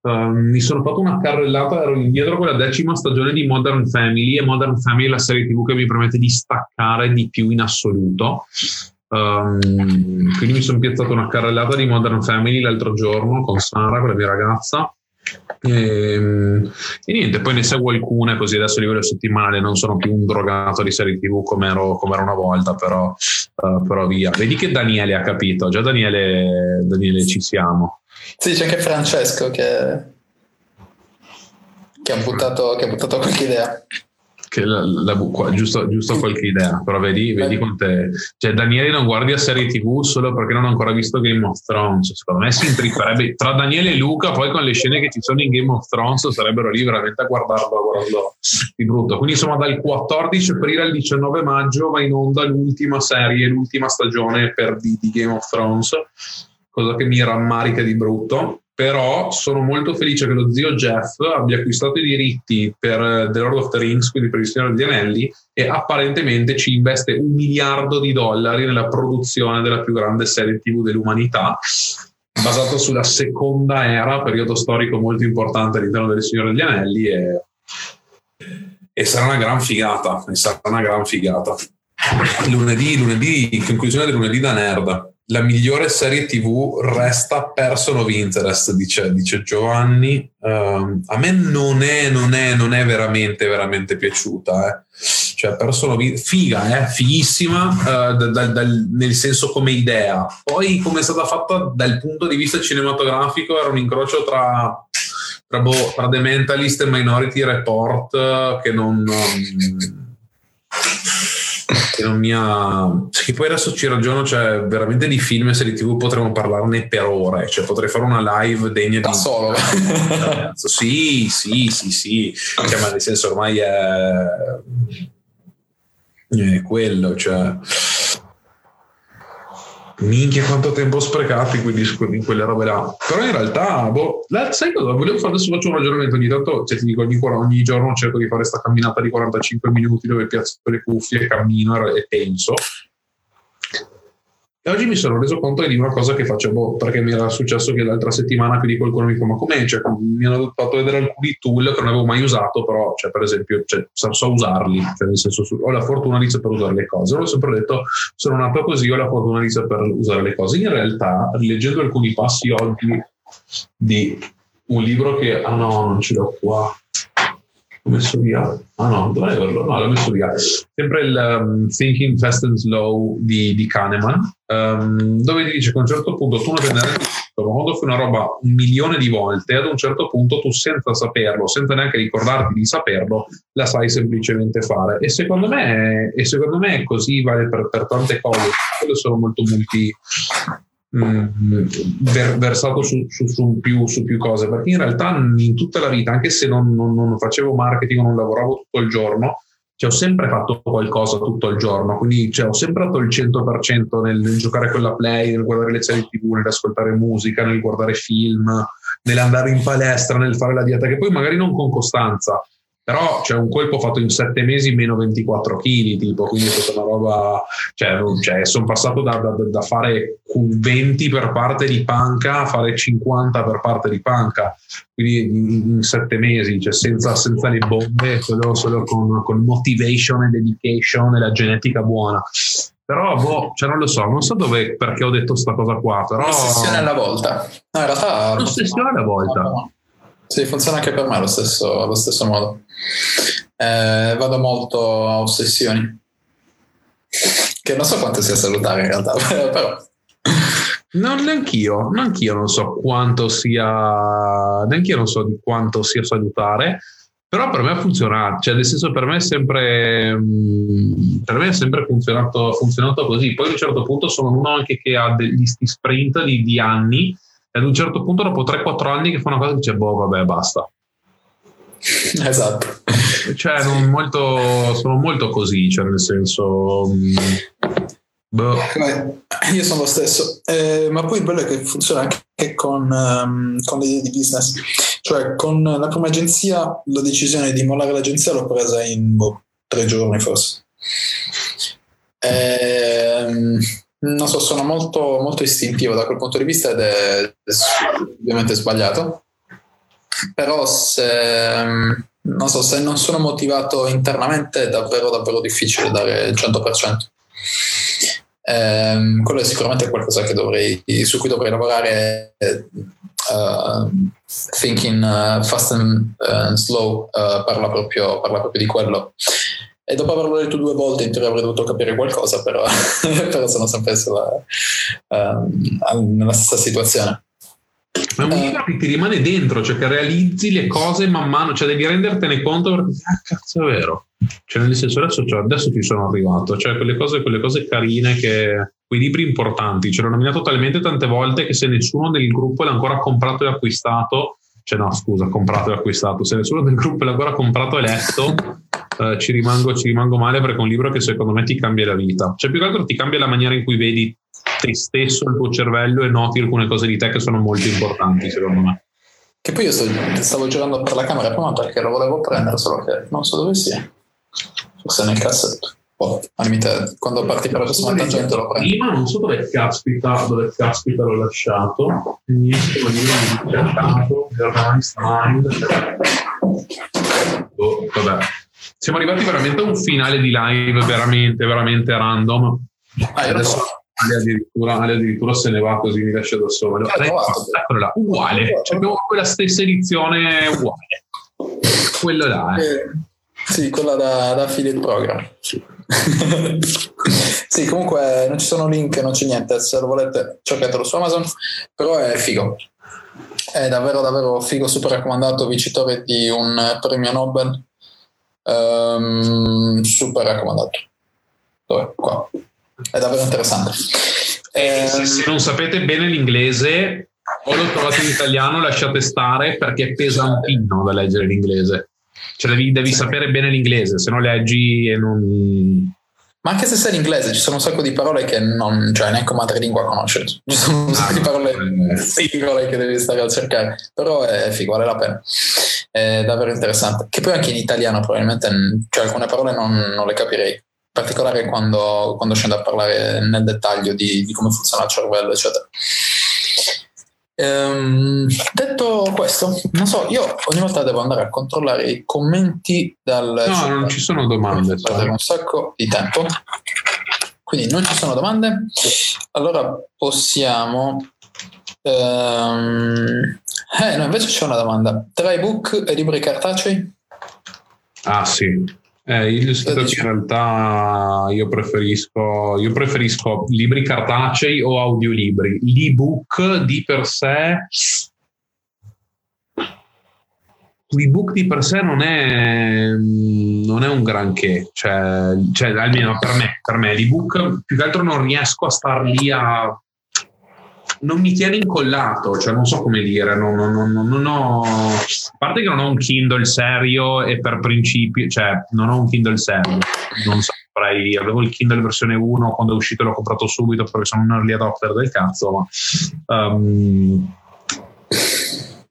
Uh, mi sono fatto una carrellata, ero indietro con la decima stagione di Modern Family e Modern Family è la serie TV che mi permette di staccare di più in assoluto. Um, quindi mi sono piazzato una carrellata di Modern Family l'altro giorno con Sara, con la mia ragazza. E, ehm, e, niente, poi ne seguo alcune così adesso a livello settimanale non sono più un drogato di serie tv come ero, come ero una volta, però, uh, però, via. Vedi che Daniele ha capito, già Daniele, Daniele ci siamo. Sì, c'è anche Francesco che, che, ha, buttato, che ha buttato qualche idea che la, la, qua, giusto, giusto, qualche idea, però vedi, vedi con te. Cioè, Daniele non guardi a serie TV solo perché non ha ancora visto Game of Thrones. Secondo me si intripperebbe tra Daniele e Luca, poi con le scene che ci sono in Game of Thrones sarebbero lì veramente a guardarlo, a guardarlo di brutto. Quindi, insomma, dal 14 aprile al 19 maggio va in onda l'ultima serie, l'ultima stagione per di, di Game of Thrones, cosa che mi rammarica di brutto però sono molto felice che lo zio Jeff abbia acquistato i diritti per eh, The Lord of the Rings, quindi per il Signore degli Anelli, e apparentemente ci investe un miliardo di dollari nella produzione della più grande serie TV dell'umanità, basata sulla seconda era, periodo storico molto importante all'interno del Signore degli Anelli, e, e sarà una gran figata, e sarà una gran figata. Lunedì, lunedì, conclusione del lunedì da nerd la migliore serie TV resta Person of Interest, dice, dice Giovanni. Uh, a me non è, non, è, non è, veramente, veramente piaciuta. Eh. Cioè, Person of Interest, figa, eh, fighissima, uh, da, da, da, nel senso come idea. Poi, come è stata fatta dal punto di vista cinematografico, era un incrocio tra, tra, boh, tra The Mentalist e Minority Report che non... Um, che non mi ha... Che poi adesso ci ragiono, cioè veramente di film e serie tv potremmo parlarne per ore, cioè potrei fare una live degna da di... solo. sì, sì, sì, sì, cioè, ma nel senso ormai è... è quello, cioè minchia quanto tempo sprecato in, quei in quelle robe là. Però in realtà boh, la, sai cosa? Volevo fare adesso faccio un ragionamento ogni tanto cioè ti dico ogni, ogni giorno cerco di fare questa camminata di 45 minuti dove piazzo le cuffie cammino e penso e oggi mi sono reso conto di una cosa che facevo perché mi era successo che l'altra settimana quindi qualcuno mi fa ma com'è? Cioè, mi hanno fatto vedere alcuni tool che non avevo mai usato però cioè, per esempio cioè, so usarli cioè, nel senso ho la fortuna di saper usare le cose. L'ho sempre detto sono nato così ho la fortuna di saper usare le cose. In realtà rileggendo alcuni passi oggi di un libro che ah no non ce l'ho qua L'ho messo via. Ah no, dovrei averlo. No, l'ho messo via. Sempre il um, Thinking Fast and Slow di, di Kahneman, um, dove dice che a un certo punto tu non te ne rendi conto, ma quando fai una roba un milione di volte, ad un certo punto tu senza saperlo, senza neanche ricordarti di saperlo, la sai semplicemente fare. E secondo me, e secondo me così vale per, per tante cose. Quelle sono molto multi Mm, ver, versato su, su, su, più, su, più, cose, perché in realtà in tutta la vita, anche se non, non, non facevo marketing non lavoravo tutto il giorno, cioè, ho sempre fatto qualcosa tutto il giorno, quindi cioè, ho sempre dato il 100% nel, nel, giocare con la play, nel guardare le serie tv, nell'ascoltare musica, nel guardare film, nell'andare in palestra, nel fare la dieta, che poi magari non con costanza, però c'è un colpo fatto in sette mesi meno 24 kg tipo quindi è stata una roba cioè, cioè sono passato da, da, da, fare 20 per parte di panca a fare 50 per parte di panca quindi in, in sette mesi cioè senza, senza le bombe solo, solo con, con, motivation e dedication e la genetica buona però boh, cioè non lo so, non so dove, perché ho detto questa cosa qua, però... Un'ossessione alla volta. No, in realtà... Un'ossessione alla volta. Sì, funziona anche per me allo stesso, allo stesso modo. Eh, vado molto a ossessioni, che non so quanto sia salutare in realtà, però. Non, neanch'io, neanch'io non so quanto sia, neanch'io non so di quanto sia salutare, però per me ha funzionato, cioè nel senso per me è sempre, mm, per me è sempre funzionato, funzionato così. Poi a un certo punto sono uno anche che ha degli sprint di, di anni ad un certo punto dopo 3-4 anni che fa una cosa e dice boh vabbè basta Esatto. Cioè, molto, sono molto così, cioè nel senso... Mm, Boh. Io sono lo stesso, eh, ma poi il bello è che funziona anche con, um, con le idee di business. Cioè, con la prima agenzia, la decisione di mollare l'agenzia l'ho presa in boh, tre giorni forse. Eh, non so, sono molto, molto istintivo da quel punto di vista ed è, ovviamente sbagliato. Però se non so, se non sono motivato internamente è davvero davvero difficile dare il 100%. Eh, quello è sicuramente qualcosa dovrei, su cui dovrei lavorare. Uh, thinking uh, fast and, uh, slow parla proprio, parla proprio di quello. E dopo averlo letto due volte, in teoria avrei dovuto capire qualcosa, però, però sono sempre sulla, ehm, nella stessa situazione. Ma è un eh. libro che ti rimane dentro, cioè che realizzi le cose man mano, cioè devi rendertene conto perché, ah cazzo è vero. Cioè nel senso adesso, cioè, adesso ci sono arrivato, cioè quelle cose, quelle cose carine che, quei libri importanti, ce l'ho nominato talmente tante volte che se nessuno del gruppo l'ha ancora comprato e acquistato, cioè no scusa, comprato e acquistato, se nessuno del gruppo l'ha ancora comprato e letto, eh, ci, rimango, ci rimango male perché è un libro che secondo me ti cambia la vita. Cioè, più che altro ti cambia la maniera in cui vedi te stesso, il tuo cervello e noti alcune cose di te che sono molto importanti, secondo me. Che poi io sto, stavo girando per la camera prima perché lo volevo prendere, solo che non so dove sia. Forse nel cassetto. Oh, limite, quando parti per la prossima tangente lo prendi. Prima non so dove caspita, dove caspita l'ho lasciato. Niente, lo libro mi lasciato. Organized Mind. Oh, vabbè siamo arrivati veramente a un finale di live veramente, veramente random. Ah, adesso Ale addirittura, Ale addirittura se ne va così mi lascia da solo. Eccola uguale, cioè, abbiamo quella stessa edizione uguale. Quello là. Eh. Eh, sì, quella da, da affiliate program. sì, comunque non ci sono link, non c'è niente. Se lo volete, cercatelo su Amazon. Però è figo. È davvero, davvero figo, super raccomandato, vincitore di un premio Nobel Um, super raccomandato. Dove? Qua. È davvero interessante. Eh, se, se, non sapete bene l'inglese o lo trovate in italiano, lasciate stare perché è pesantino da leggere l'inglese. Cioè devi, devi sì. sapere bene l'inglese, se no leggi e non... Ma anche se sai l'inglese, ci sono un sacco di parole che non, cioè neanche madrelingua conosce. Ci sono un ah, sacco di parole singole che devi stare a cercare. Però è figo, vale la pena è davvero interessante. Che poi anche in italiano probabilmente cioè, alcune parole non, non le capirei, in particolare quando, quando, scendo a parlare nel dettaglio di, di come funziona il cervello, eccetera. Ehm, detto questo, non so, io ogni volta devo andare a controllare i commenti dal... No, cioè, non ci sono domande. Perdere un sacco di tempo. Quindi non ci sono domande. Allora possiamo... Ehm, eh, no, invece c'è una domanda. Tra ebook e libri cartacei? Ah, sì. Eh, io in realtà io preferisco, io preferisco libri cartacei o audiolibri. L'ebook di per sé l'ebook di per sé non è, non è un granché, cioè, cioè, almeno per me, per me l'ebook più che altro non riesco a star lì a non mi tiene incollato, cioè non so come dire, non, non, non, non, ho... A parte che non ho un Kindle serio e per principio, cioè non ho un Kindle serio, non saprei, avevo il Kindle versione 1 quando è uscito l'ho comprato subito perché sono un early adopter del cazzo, ma... Um,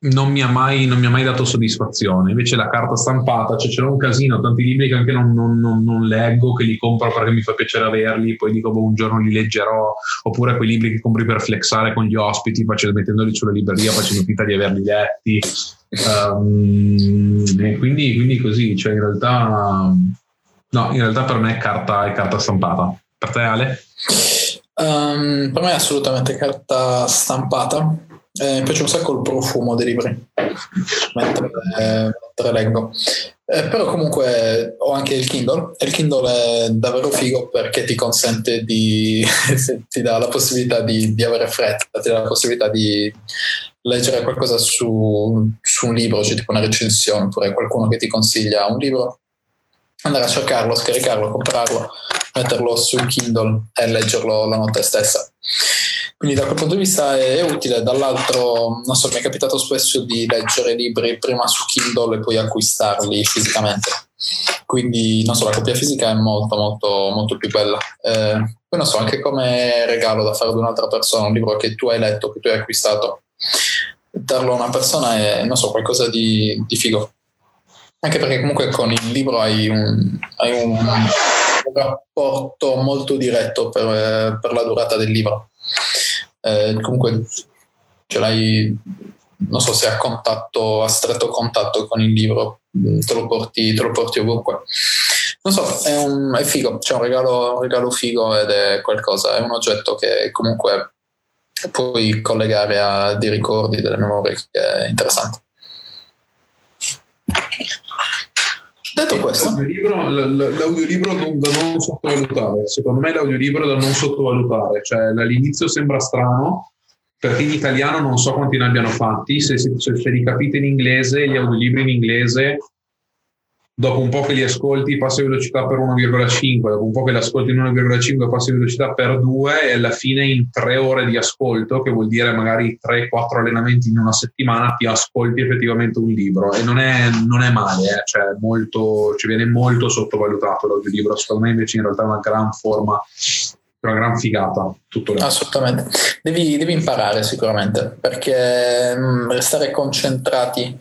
non mi, mai, non mi, ha mai, dato soddisfazione. Invece la carta stampata, cioè c'era un casino, tanti libri che anche non, non, non, leggo, che li compro perché mi fa piacere averli, poi dico boh, un giorno li leggerò, oppure quei libri che compri per flexare con gli ospiti, facendo, mettendoli sulla libreria, facendo finta di averli letti. Um, quindi, quindi, così, cioè in realtà, no, in realtà per me è carta, è carta stampata. Per te Ale? Um, per me è assolutamente carta stampata eh, mi piace un sacco il profumo dei libri mentre, eh, mentre leggo. Eh, però comunque ho anche il Kindle e il Kindle è davvero figo perché ti consente di ti dà la possibilità di, di, avere fretta, ti dà la possibilità di leggere qualcosa su, su un libro, cioè tipo una recensione oppure qualcuno che ti consiglia un libro, andare a cercarlo, scaricarlo, comprarlo, metterlo sul Kindle e leggerlo la notte stessa. Quindi da quel punto di vista è, utile, dall'altro non so, mi è capitato spesso di leggere libri prima su Kindle e poi acquistarli fisicamente. Quindi non so, la copia fisica è molto molto molto più bella. Eh, poi non so, anche come regalo da fare ad un'altra persona, un libro che tu hai letto, che tu hai acquistato, darlo a una persona è, non so, qualcosa di, di figo. Anche perché comunque con il libro hai un, hai un, un rapporto molto diretto per, per, la durata del libro. Eh, comunque ce l'hai, non so se a contatto, a stretto contatto con il libro, te lo porti, te lo porti ovunque non so, è, un, è figo, c'è un regalo, un regalo figo ed è qualcosa, è un oggetto che comunque puoi collegare a dei ricordi, delle memorie, che è interessante. Detto questo, l'audiolibro, l'audiolibro da non sottovalutare. Secondo me l'audiolibro da non sottovalutare. Cioè, all'inizio sembra strano, perché in italiano non so quanti ne abbiano fatti. Se, se, se li capite in inglese, gli audiolibri in inglese dopo un po' che li ascolti passi velocità per 1,5, dopo un po' che li ascolti in 1,5 passi velocità per 2 e alla fine in 3 ore di ascolto, che vuol dire magari 3-4 allenamenti in una settimana, ti ascolti effettivamente un libro e non è, non è male, eh? cioè molto, ci viene molto sottovalutato l'audiolibro, secondo me invece in realtà è una gran forma una gran figata tutto. Assolutamente, devi, devi imparare sicuramente perché mh, mm, restare concentrati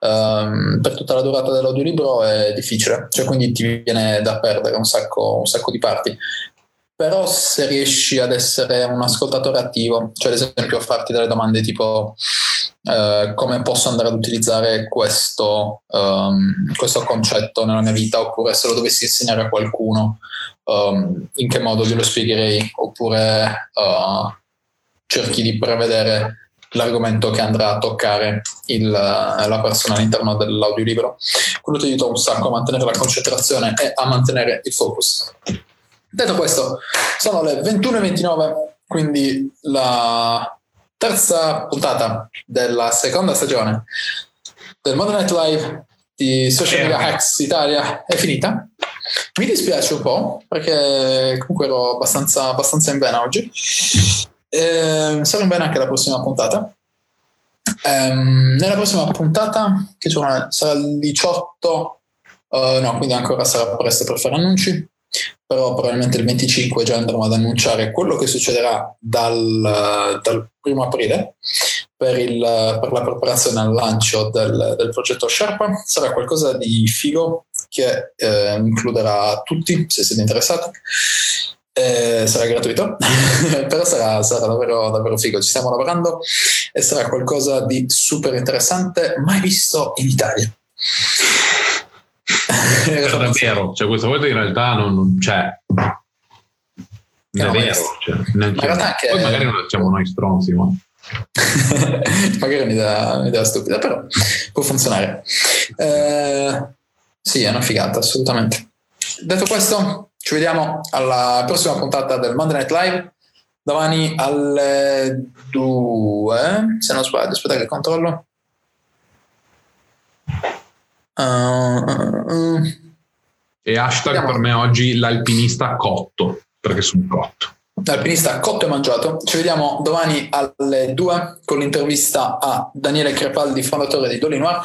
um, per tutta la durata dell'audiolibro è difficile, cioè quindi ti viene da perdere un sacco, un sacco di parti. Però se riesci ad essere un ascoltatore attivo, cioè ad esempio a farti delle domande tipo uh, come posso andare ad utilizzare questo, um, questo, concetto nella mia vita, oppure se lo dovessi insegnare a qualcuno, um, in che modo glielo spiegherei, oppure uh, cerchi di prevedere l'argomento che andrà a toccare il, la persona all'interno dell'audiolibro. Quello ti aiuta un sacco a mantenere la concentrazione e a mantenere il focus. Detto questo, sono le 21.29, quindi la terza puntata della seconda stagione del Modern Night Live di Social Media Hacks Italia è finita. Mi dispiace un po' perché comunque ero abbastanza, abbastanza in vena oggi. Eh, saremo bene anche la prossima puntata. Um, nella prossima puntata, che giorno sarà il 18, uh, eh, no, quindi ancora sarà presto per fare annunci, però probabilmente il 25 già andremo ad annunciare quello che succederà dal, dal 1 aprile per, il, per, la preparazione al lancio del, del, progetto Sherpa. Sarà qualcosa di figo che eh, includerà tutti, se siete interessati. Eh, sarà gratuito, però sarà, sarà davvero, davvero figo. Ci stiamo lavorando e sarà qualcosa di super interessante, mai visto in Italia. è davvero, cioè, questa volta in realtà non, non c'è. Non è vero, cioè, non c'è. Che... Poi magari non siamo noi stronzi, ma. magari un'idea, stupida, però può funzionare. Eh, sì, è una figata, assolutamente. Detto questo, ci vediamo alla prossima puntata del Monday Night Live. Domani alle 2, se non sbaglio, aspetta che controllo. Uh, uh, uh. E hashtag Vediamo. per me oggi l'alpinista cotto, perché sono cotto. L'alpinista cotto e mangiato. Ci vediamo domani alle 2 con l'intervista a Daniele Crepaldi, fondatore di Dolly Noir.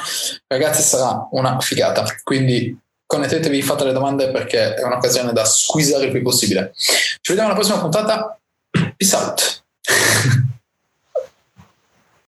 Ragazzi, sarà una figata. Quindi connettetevi, fate le domande perché è un'occasione da squeezare il più possibile. Ci vediamo alla prossima puntata. Peace out.